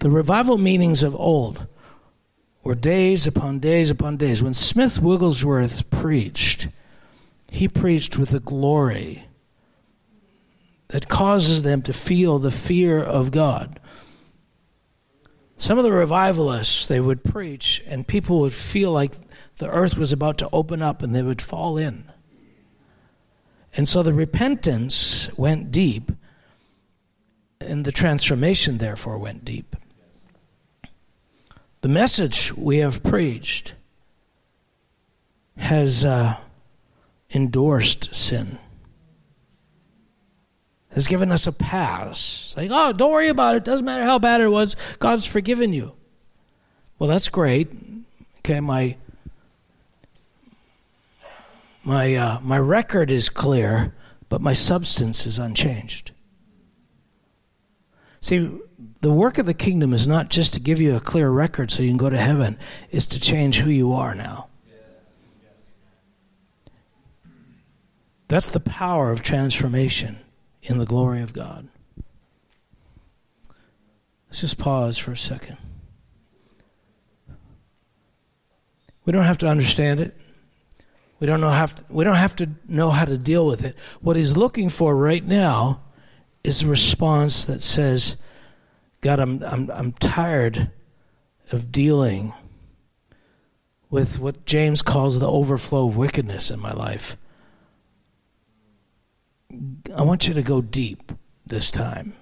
The revival meetings of old were days upon days upon days. When Smith Wigglesworth preached, he preached with a glory that causes them to feel the fear of God. Some of the revivalists, they would preach, and people would feel like the earth was about to open up and they would fall in. And so the repentance went deep, and the transformation, therefore, went deep. The message we have preached has uh, endorsed sin, has given us a pass. It's like, oh, don't worry about it. Doesn't matter how bad it was. God's forgiven you. Well, that's great. Okay, my my uh, my record is clear, but my substance is unchanged. See, the work of the kingdom is not just to give you a clear record so you can go to heaven, it's to change who you are now. That's the power of transformation in the glory of God. Let's just pause for a second. We don't have to understand it. We don't know have to, we don't have to know how to deal with it. What he's looking for right now is a response that says, God, I'm, I'm, I'm tired of dealing with what James calls the overflow of wickedness in my life. I want you to go deep this time.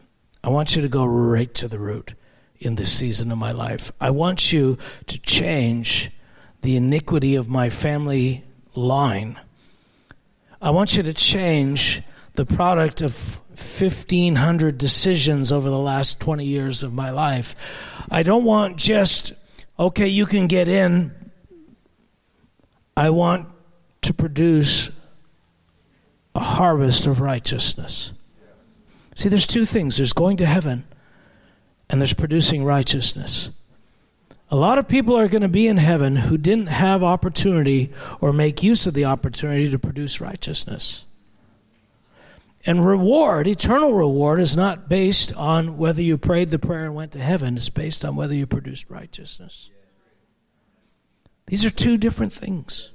I want you to go right to the root in this season of my life. I want you to change the iniquity of my family line. I want you to change the product of 1,500 decisions over the last 20 years of my life. I don't want just, okay, you can get in. I want to produce a harvest of righteousness. See, there's two things there's going to heaven, and there's producing righteousness. A lot of people are going to be in heaven who didn't have opportunity or make use of the opportunity to produce righteousness. And reward, eternal reward, is not based on whether you prayed the prayer and went to heaven. It's based on whether you produced righteousness. These are two different things,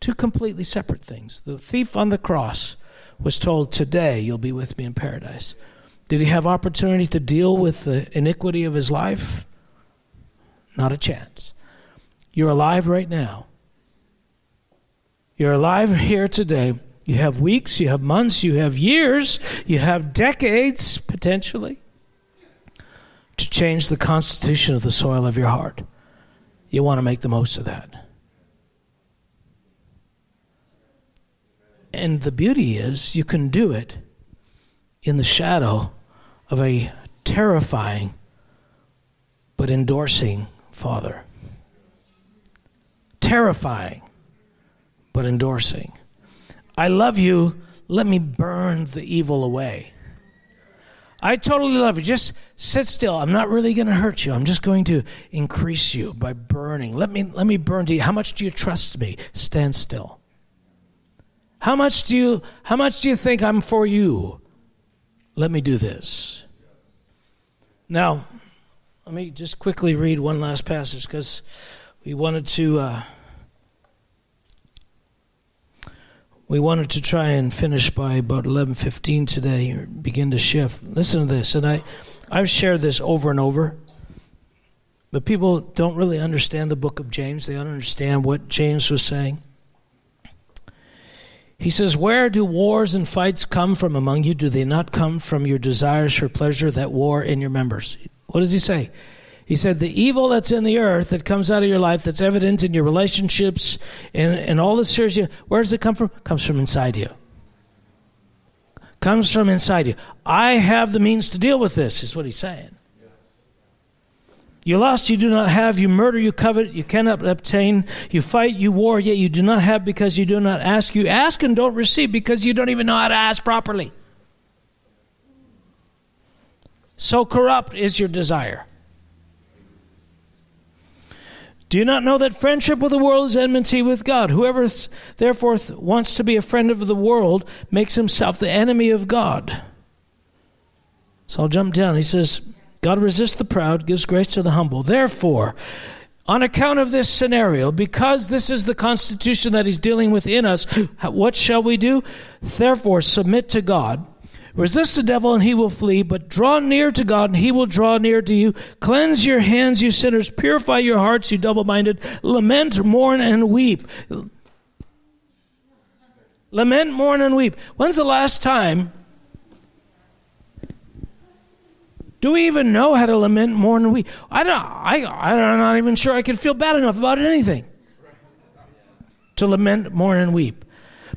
two completely separate things. The thief on the cross was told, Today you'll be with me in paradise. Did he have opportunity to deal with the iniquity of his life? Not a chance. You're alive right now. You're alive here today. You have weeks, you have months, you have years, you have decades potentially to change the constitution of the soil of your heart. You want to make the most of that. And the beauty is, you can do it in the shadow of a terrifying but endorsing Father. Terrifying but endorsing. I love you. Let me burn the evil away. I totally love you. Just sit still. I'm not really going to hurt you. I'm just going to increase you by burning. Let me let me burn to you. How much do you trust me? Stand still. How much do you how much do you think I'm for you? Let me do this. Now, let me just quickly read one last passage because we wanted to uh, we wanted to try and finish by about 11:15 today begin to shift. Listen to this and i i've shared this over and over but people don't really understand the book of james. They don't understand what james was saying. He says where do wars and fights come from among you? Do they not come from your desires for pleasure that war in your members what does he say he said, The evil that's in the earth that comes out of your life, that's evident in your relationships and, and all the you, where does it come from? comes from inside you. Comes from inside you. I have the means to deal with this, is what he's saying. You lust, you do not have. You murder, you covet, you cannot obtain. You fight, you war, yet you do not have because you do not ask. You ask and don't receive because you don't even know how to ask properly. So corrupt is your desire. Do you not know that friendship with the world is enmity with God? Whoever therefore wants to be a friend of the world makes himself the enemy of God. So I'll jump down. He says, God resists the proud, gives grace to the humble. Therefore, on account of this scenario, because this is the constitution that he's dealing with in us, what shall we do? Therefore, submit to God. Resist the devil and he will flee, but draw near to God and he will draw near to you. Cleanse your hands, you sinners. Purify your hearts, you double minded. Lament, mourn, and weep. Lament, mourn, and weep. When's the last time? Do we even know how to lament, mourn, and weep? I don't. I, I'm not even sure I can feel bad enough about anything to lament, mourn, and weep.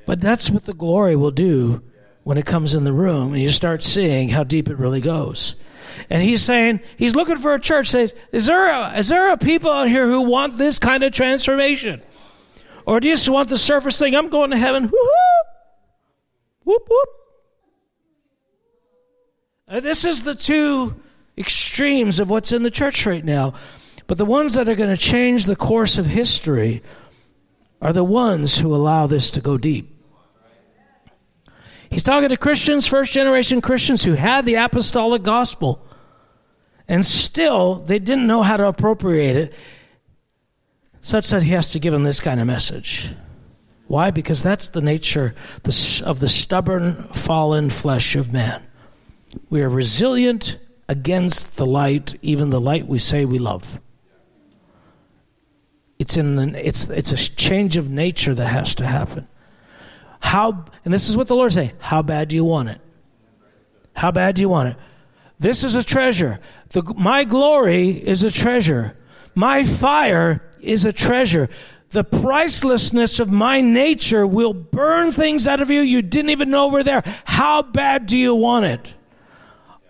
But that's what the glory will do when it comes in the room and you start seeing how deep it really goes. And he's saying, he's looking for a church. Says, is there a, is there a people out here who want this kind of transformation? Or do you just want the surface thing? I'm going to heaven. Woo-hoo! Whoop, whoop. Uh, this is the two extremes of what's in the church right now. But the ones that are going to change the course of history are the ones who allow this to go deep. He's talking to Christians, first generation Christians who had the apostolic gospel. And still, they didn't know how to appropriate it, such that he has to give them this kind of message. Why? Because that's the nature of the stubborn, fallen flesh of man. We are resilient against the light, even the light we say we love. It's, in the, it's, it's a change of nature that has to happen. How, and this is what the Lord say, how bad do you want it? How bad do you want it? This is a treasure. The, my glory is a treasure. My fire is a treasure. The pricelessness of my nature will burn things out of you you didn't even know were there. How bad do you want it?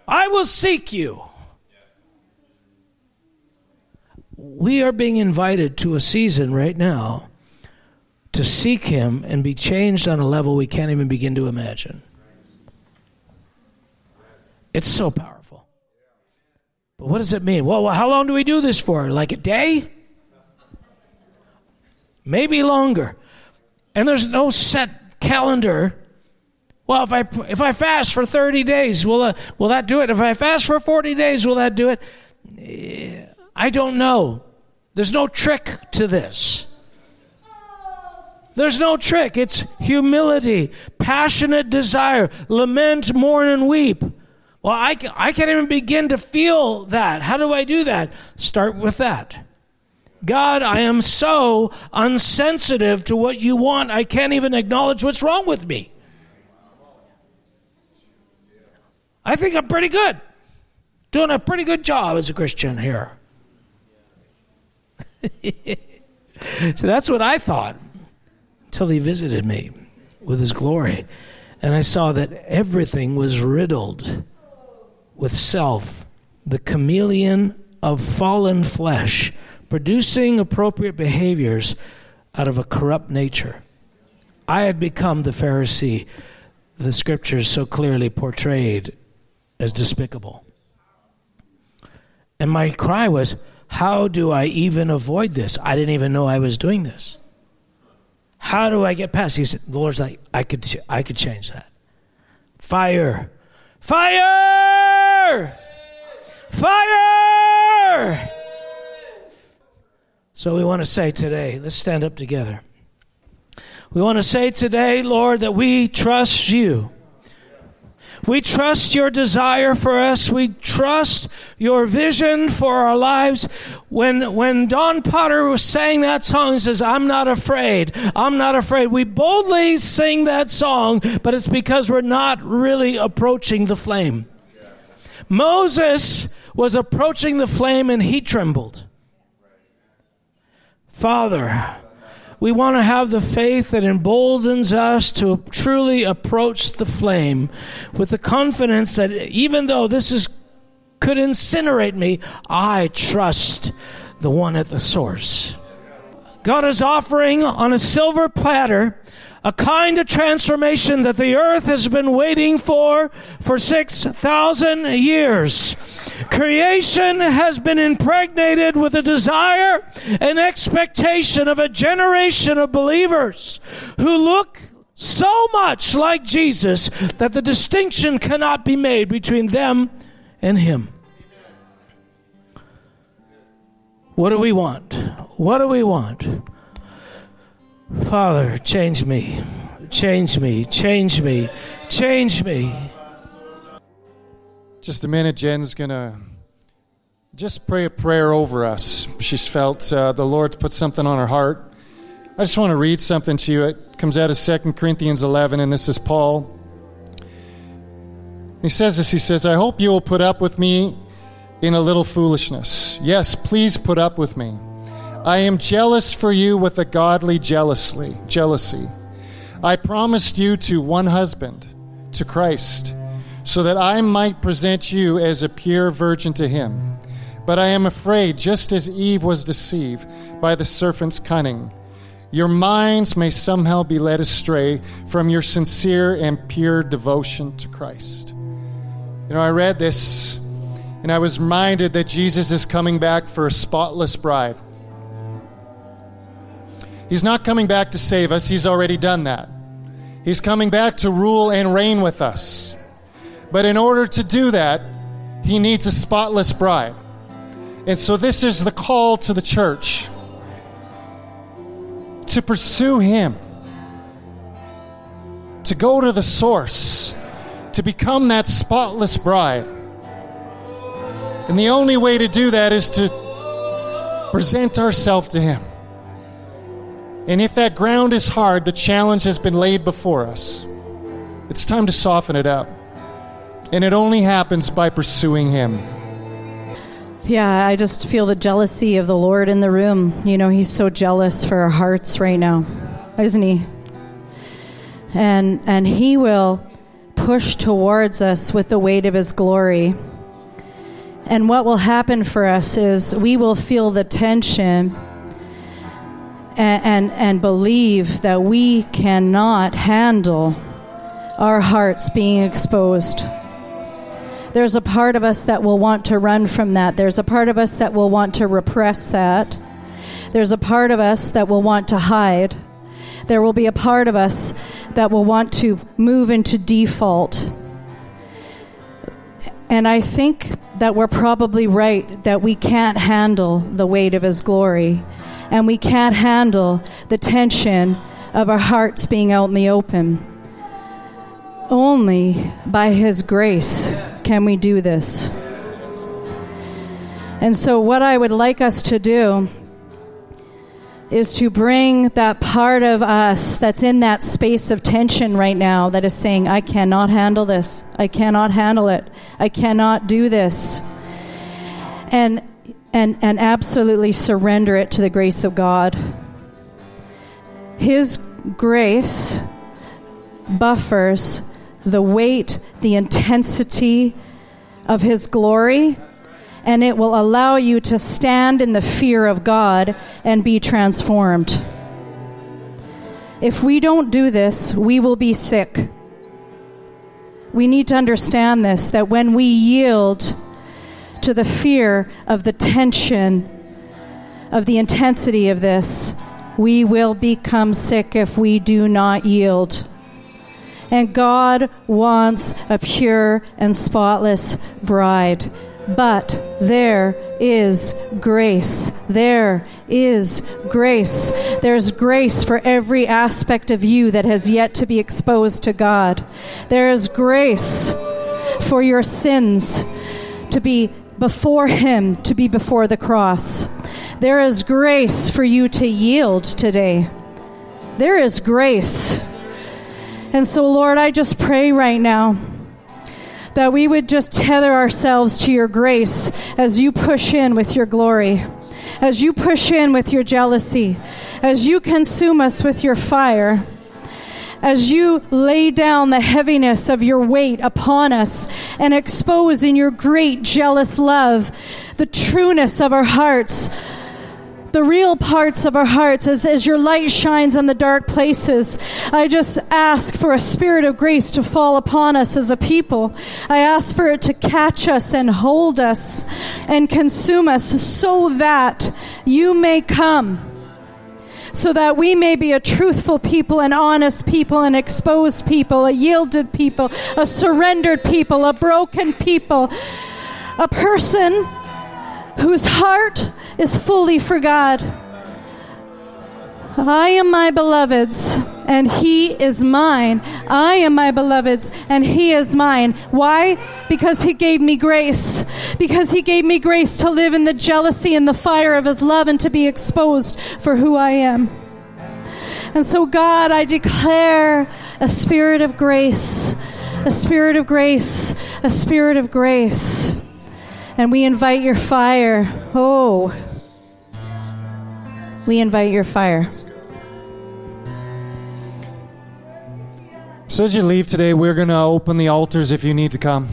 I will seek you. We are being invited to a season right now to seek Him and be changed on a level we can't even begin to imagine. It's so powerful. But what does it mean? Well, how long do we do this for? Like a day? Maybe longer. And there's no set calendar. Well, if I if I fast for 30 days, will uh, will that do it? If I fast for 40 days, will that do it? I don't know. There's no trick to this. There's no trick. It's humility, passionate desire, lament, mourn, and weep. Well, I, I can't even begin to feel that. How do I do that? Start with that. God, I am so unsensitive to what you want, I can't even acknowledge what's wrong with me. I think I'm pretty good. Doing a pretty good job as a Christian here. so that's what I thought until he visited me with his glory. And I saw that everything was riddled with self, the chameleon of fallen flesh, producing appropriate behaviors out of a corrupt nature. I had become the Pharisee the scriptures so clearly portrayed as despicable. And my cry was, How do I even avoid this? I didn't even know I was doing this. How do I get past? He said, the Lord's like, I could, I could change that. Fire. Fire! Fire! So we want to say today, let's stand up together. We want to say today, Lord, that we trust you. We trust your desire for us. We trust your vision for our lives. When, when Don Potter was saying that song, he says, I'm not afraid. I'm not afraid. We boldly sing that song, but it's because we're not really approaching the flame. Moses was approaching the flame and he trembled. Father, we want to have the faith that emboldens us to truly approach the flame with the confidence that even though this is could incinerate me, I trust the one at the source. God is offering on a silver platter a kind of transformation that the earth has been waiting for for 6,000 years. Creation has been impregnated with a desire and expectation of a generation of believers who look so much like Jesus that the distinction cannot be made between them and Him. What do we want? What do we want? Father, change me, change me, change me, change me. Just a minute, Jen's going to just pray a prayer over us. She's felt uh, the Lord's put something on her heart. I just want to read something to you. It comes out of 2 Corinthians 11, and this is Paul. He says this He says, I hope you will put up with me in a little foolishness. Yes, please put up with me. I am jealous for you with a godly jealously, jealousy. I promised you to one husband, to Christ, so that I might present you as a pure virgin to him. But I am afraid, just as Eve was deceived by the serpent's cunning, your minds may somehow be led astray from your sincere and pure devotion to Christ. You know, I read this and I was reminded that Jesus is coming back for a spotless bride. He's not coming back to save us, He's already done that. He's coming back to rule and reign with us. But in order to do that, He needs a spotless bride. And so, this is the call to the church to pursue Him, to go to the source, to become that spotless bride. And the only way to do that is to present ourselves to Him. And if that ground is hard, the challenge has been laid before us. It's time to soften it up. And it only happens by pursuing Him. Yeah, I just feel the jealousy of the Lord in the room. You know, He's so jealous for our hearts right now, isn't He? And, and He will push towards us with the weight of His glory. And what will happen for us is we will feel the tension and, and, and believe that we cannot handle our hearts being exposed. There's a part of us that will want to run from that. There's a part of us that will want to repress that. There's a part of us that will want to hide. There will be a part of us that will want to move into default. And I think that we're probably right that we can't handle the weight of His glory and we can't handle the tension of our hearts being out in the open. Only by His grace can we do this. And so, what I would like us to do is to bring that part of us that's in that space of tension right now that is saying, I cannot handle this. I cannot handle it. I cannot do this. And and and absolutely surrender it to the grace of God. His grace buffers the weight, the intensity of his glory and it will allow you to stand in the fear of God and be transformed. If we don't do this, we will be sick. We need to understand this that when we yield to the fear of the tension, of the intensity of this, we will become sick if we do not yield. And God wants a pure and spotless bride. But there is grace. There is grace. There's grace for every aspect of you that has yet to be exposed to God. There is grace for your sins to be before Him, to be before the cross. There is grace for you to yield today. There is grace. And so, Lord, I just pray right now that we would just tether ourselves to your grace as you push in with your glory, as you push in with your jealousy, as you consume us with your fire. As you lay down the heaviness of your weight upon us and expose in your great jealous love the trueness of our hearts, the real parts of our hearts as, as your light shines on the dark places. I just ask for a spirit of grace to fall upon us as a people. I ask for it to catch us and hold us and consume us so that you may come so that we may be a truthful people, an honest people, an exposed people, a yielded people, a surrendered people, a broken people, a person whose heart is fully for God. I am my beloved's, and he is mine. I am my beloved's, and he is mine. Why? Because he gave me grace. Because he gave me grace to live in the jealousy and the fire of his love and to be exposed for who I am. And so, God, I declare a spirit of grace, a spirit of grace, a spirit of grace. And we invite your fire. Oh, we invite your fire. So, as you leave today, we're going to open the altars if you need to come.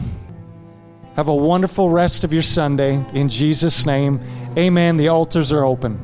Have a wonderful rest of your Sunday. In Jesus' name, amen. The altars are open.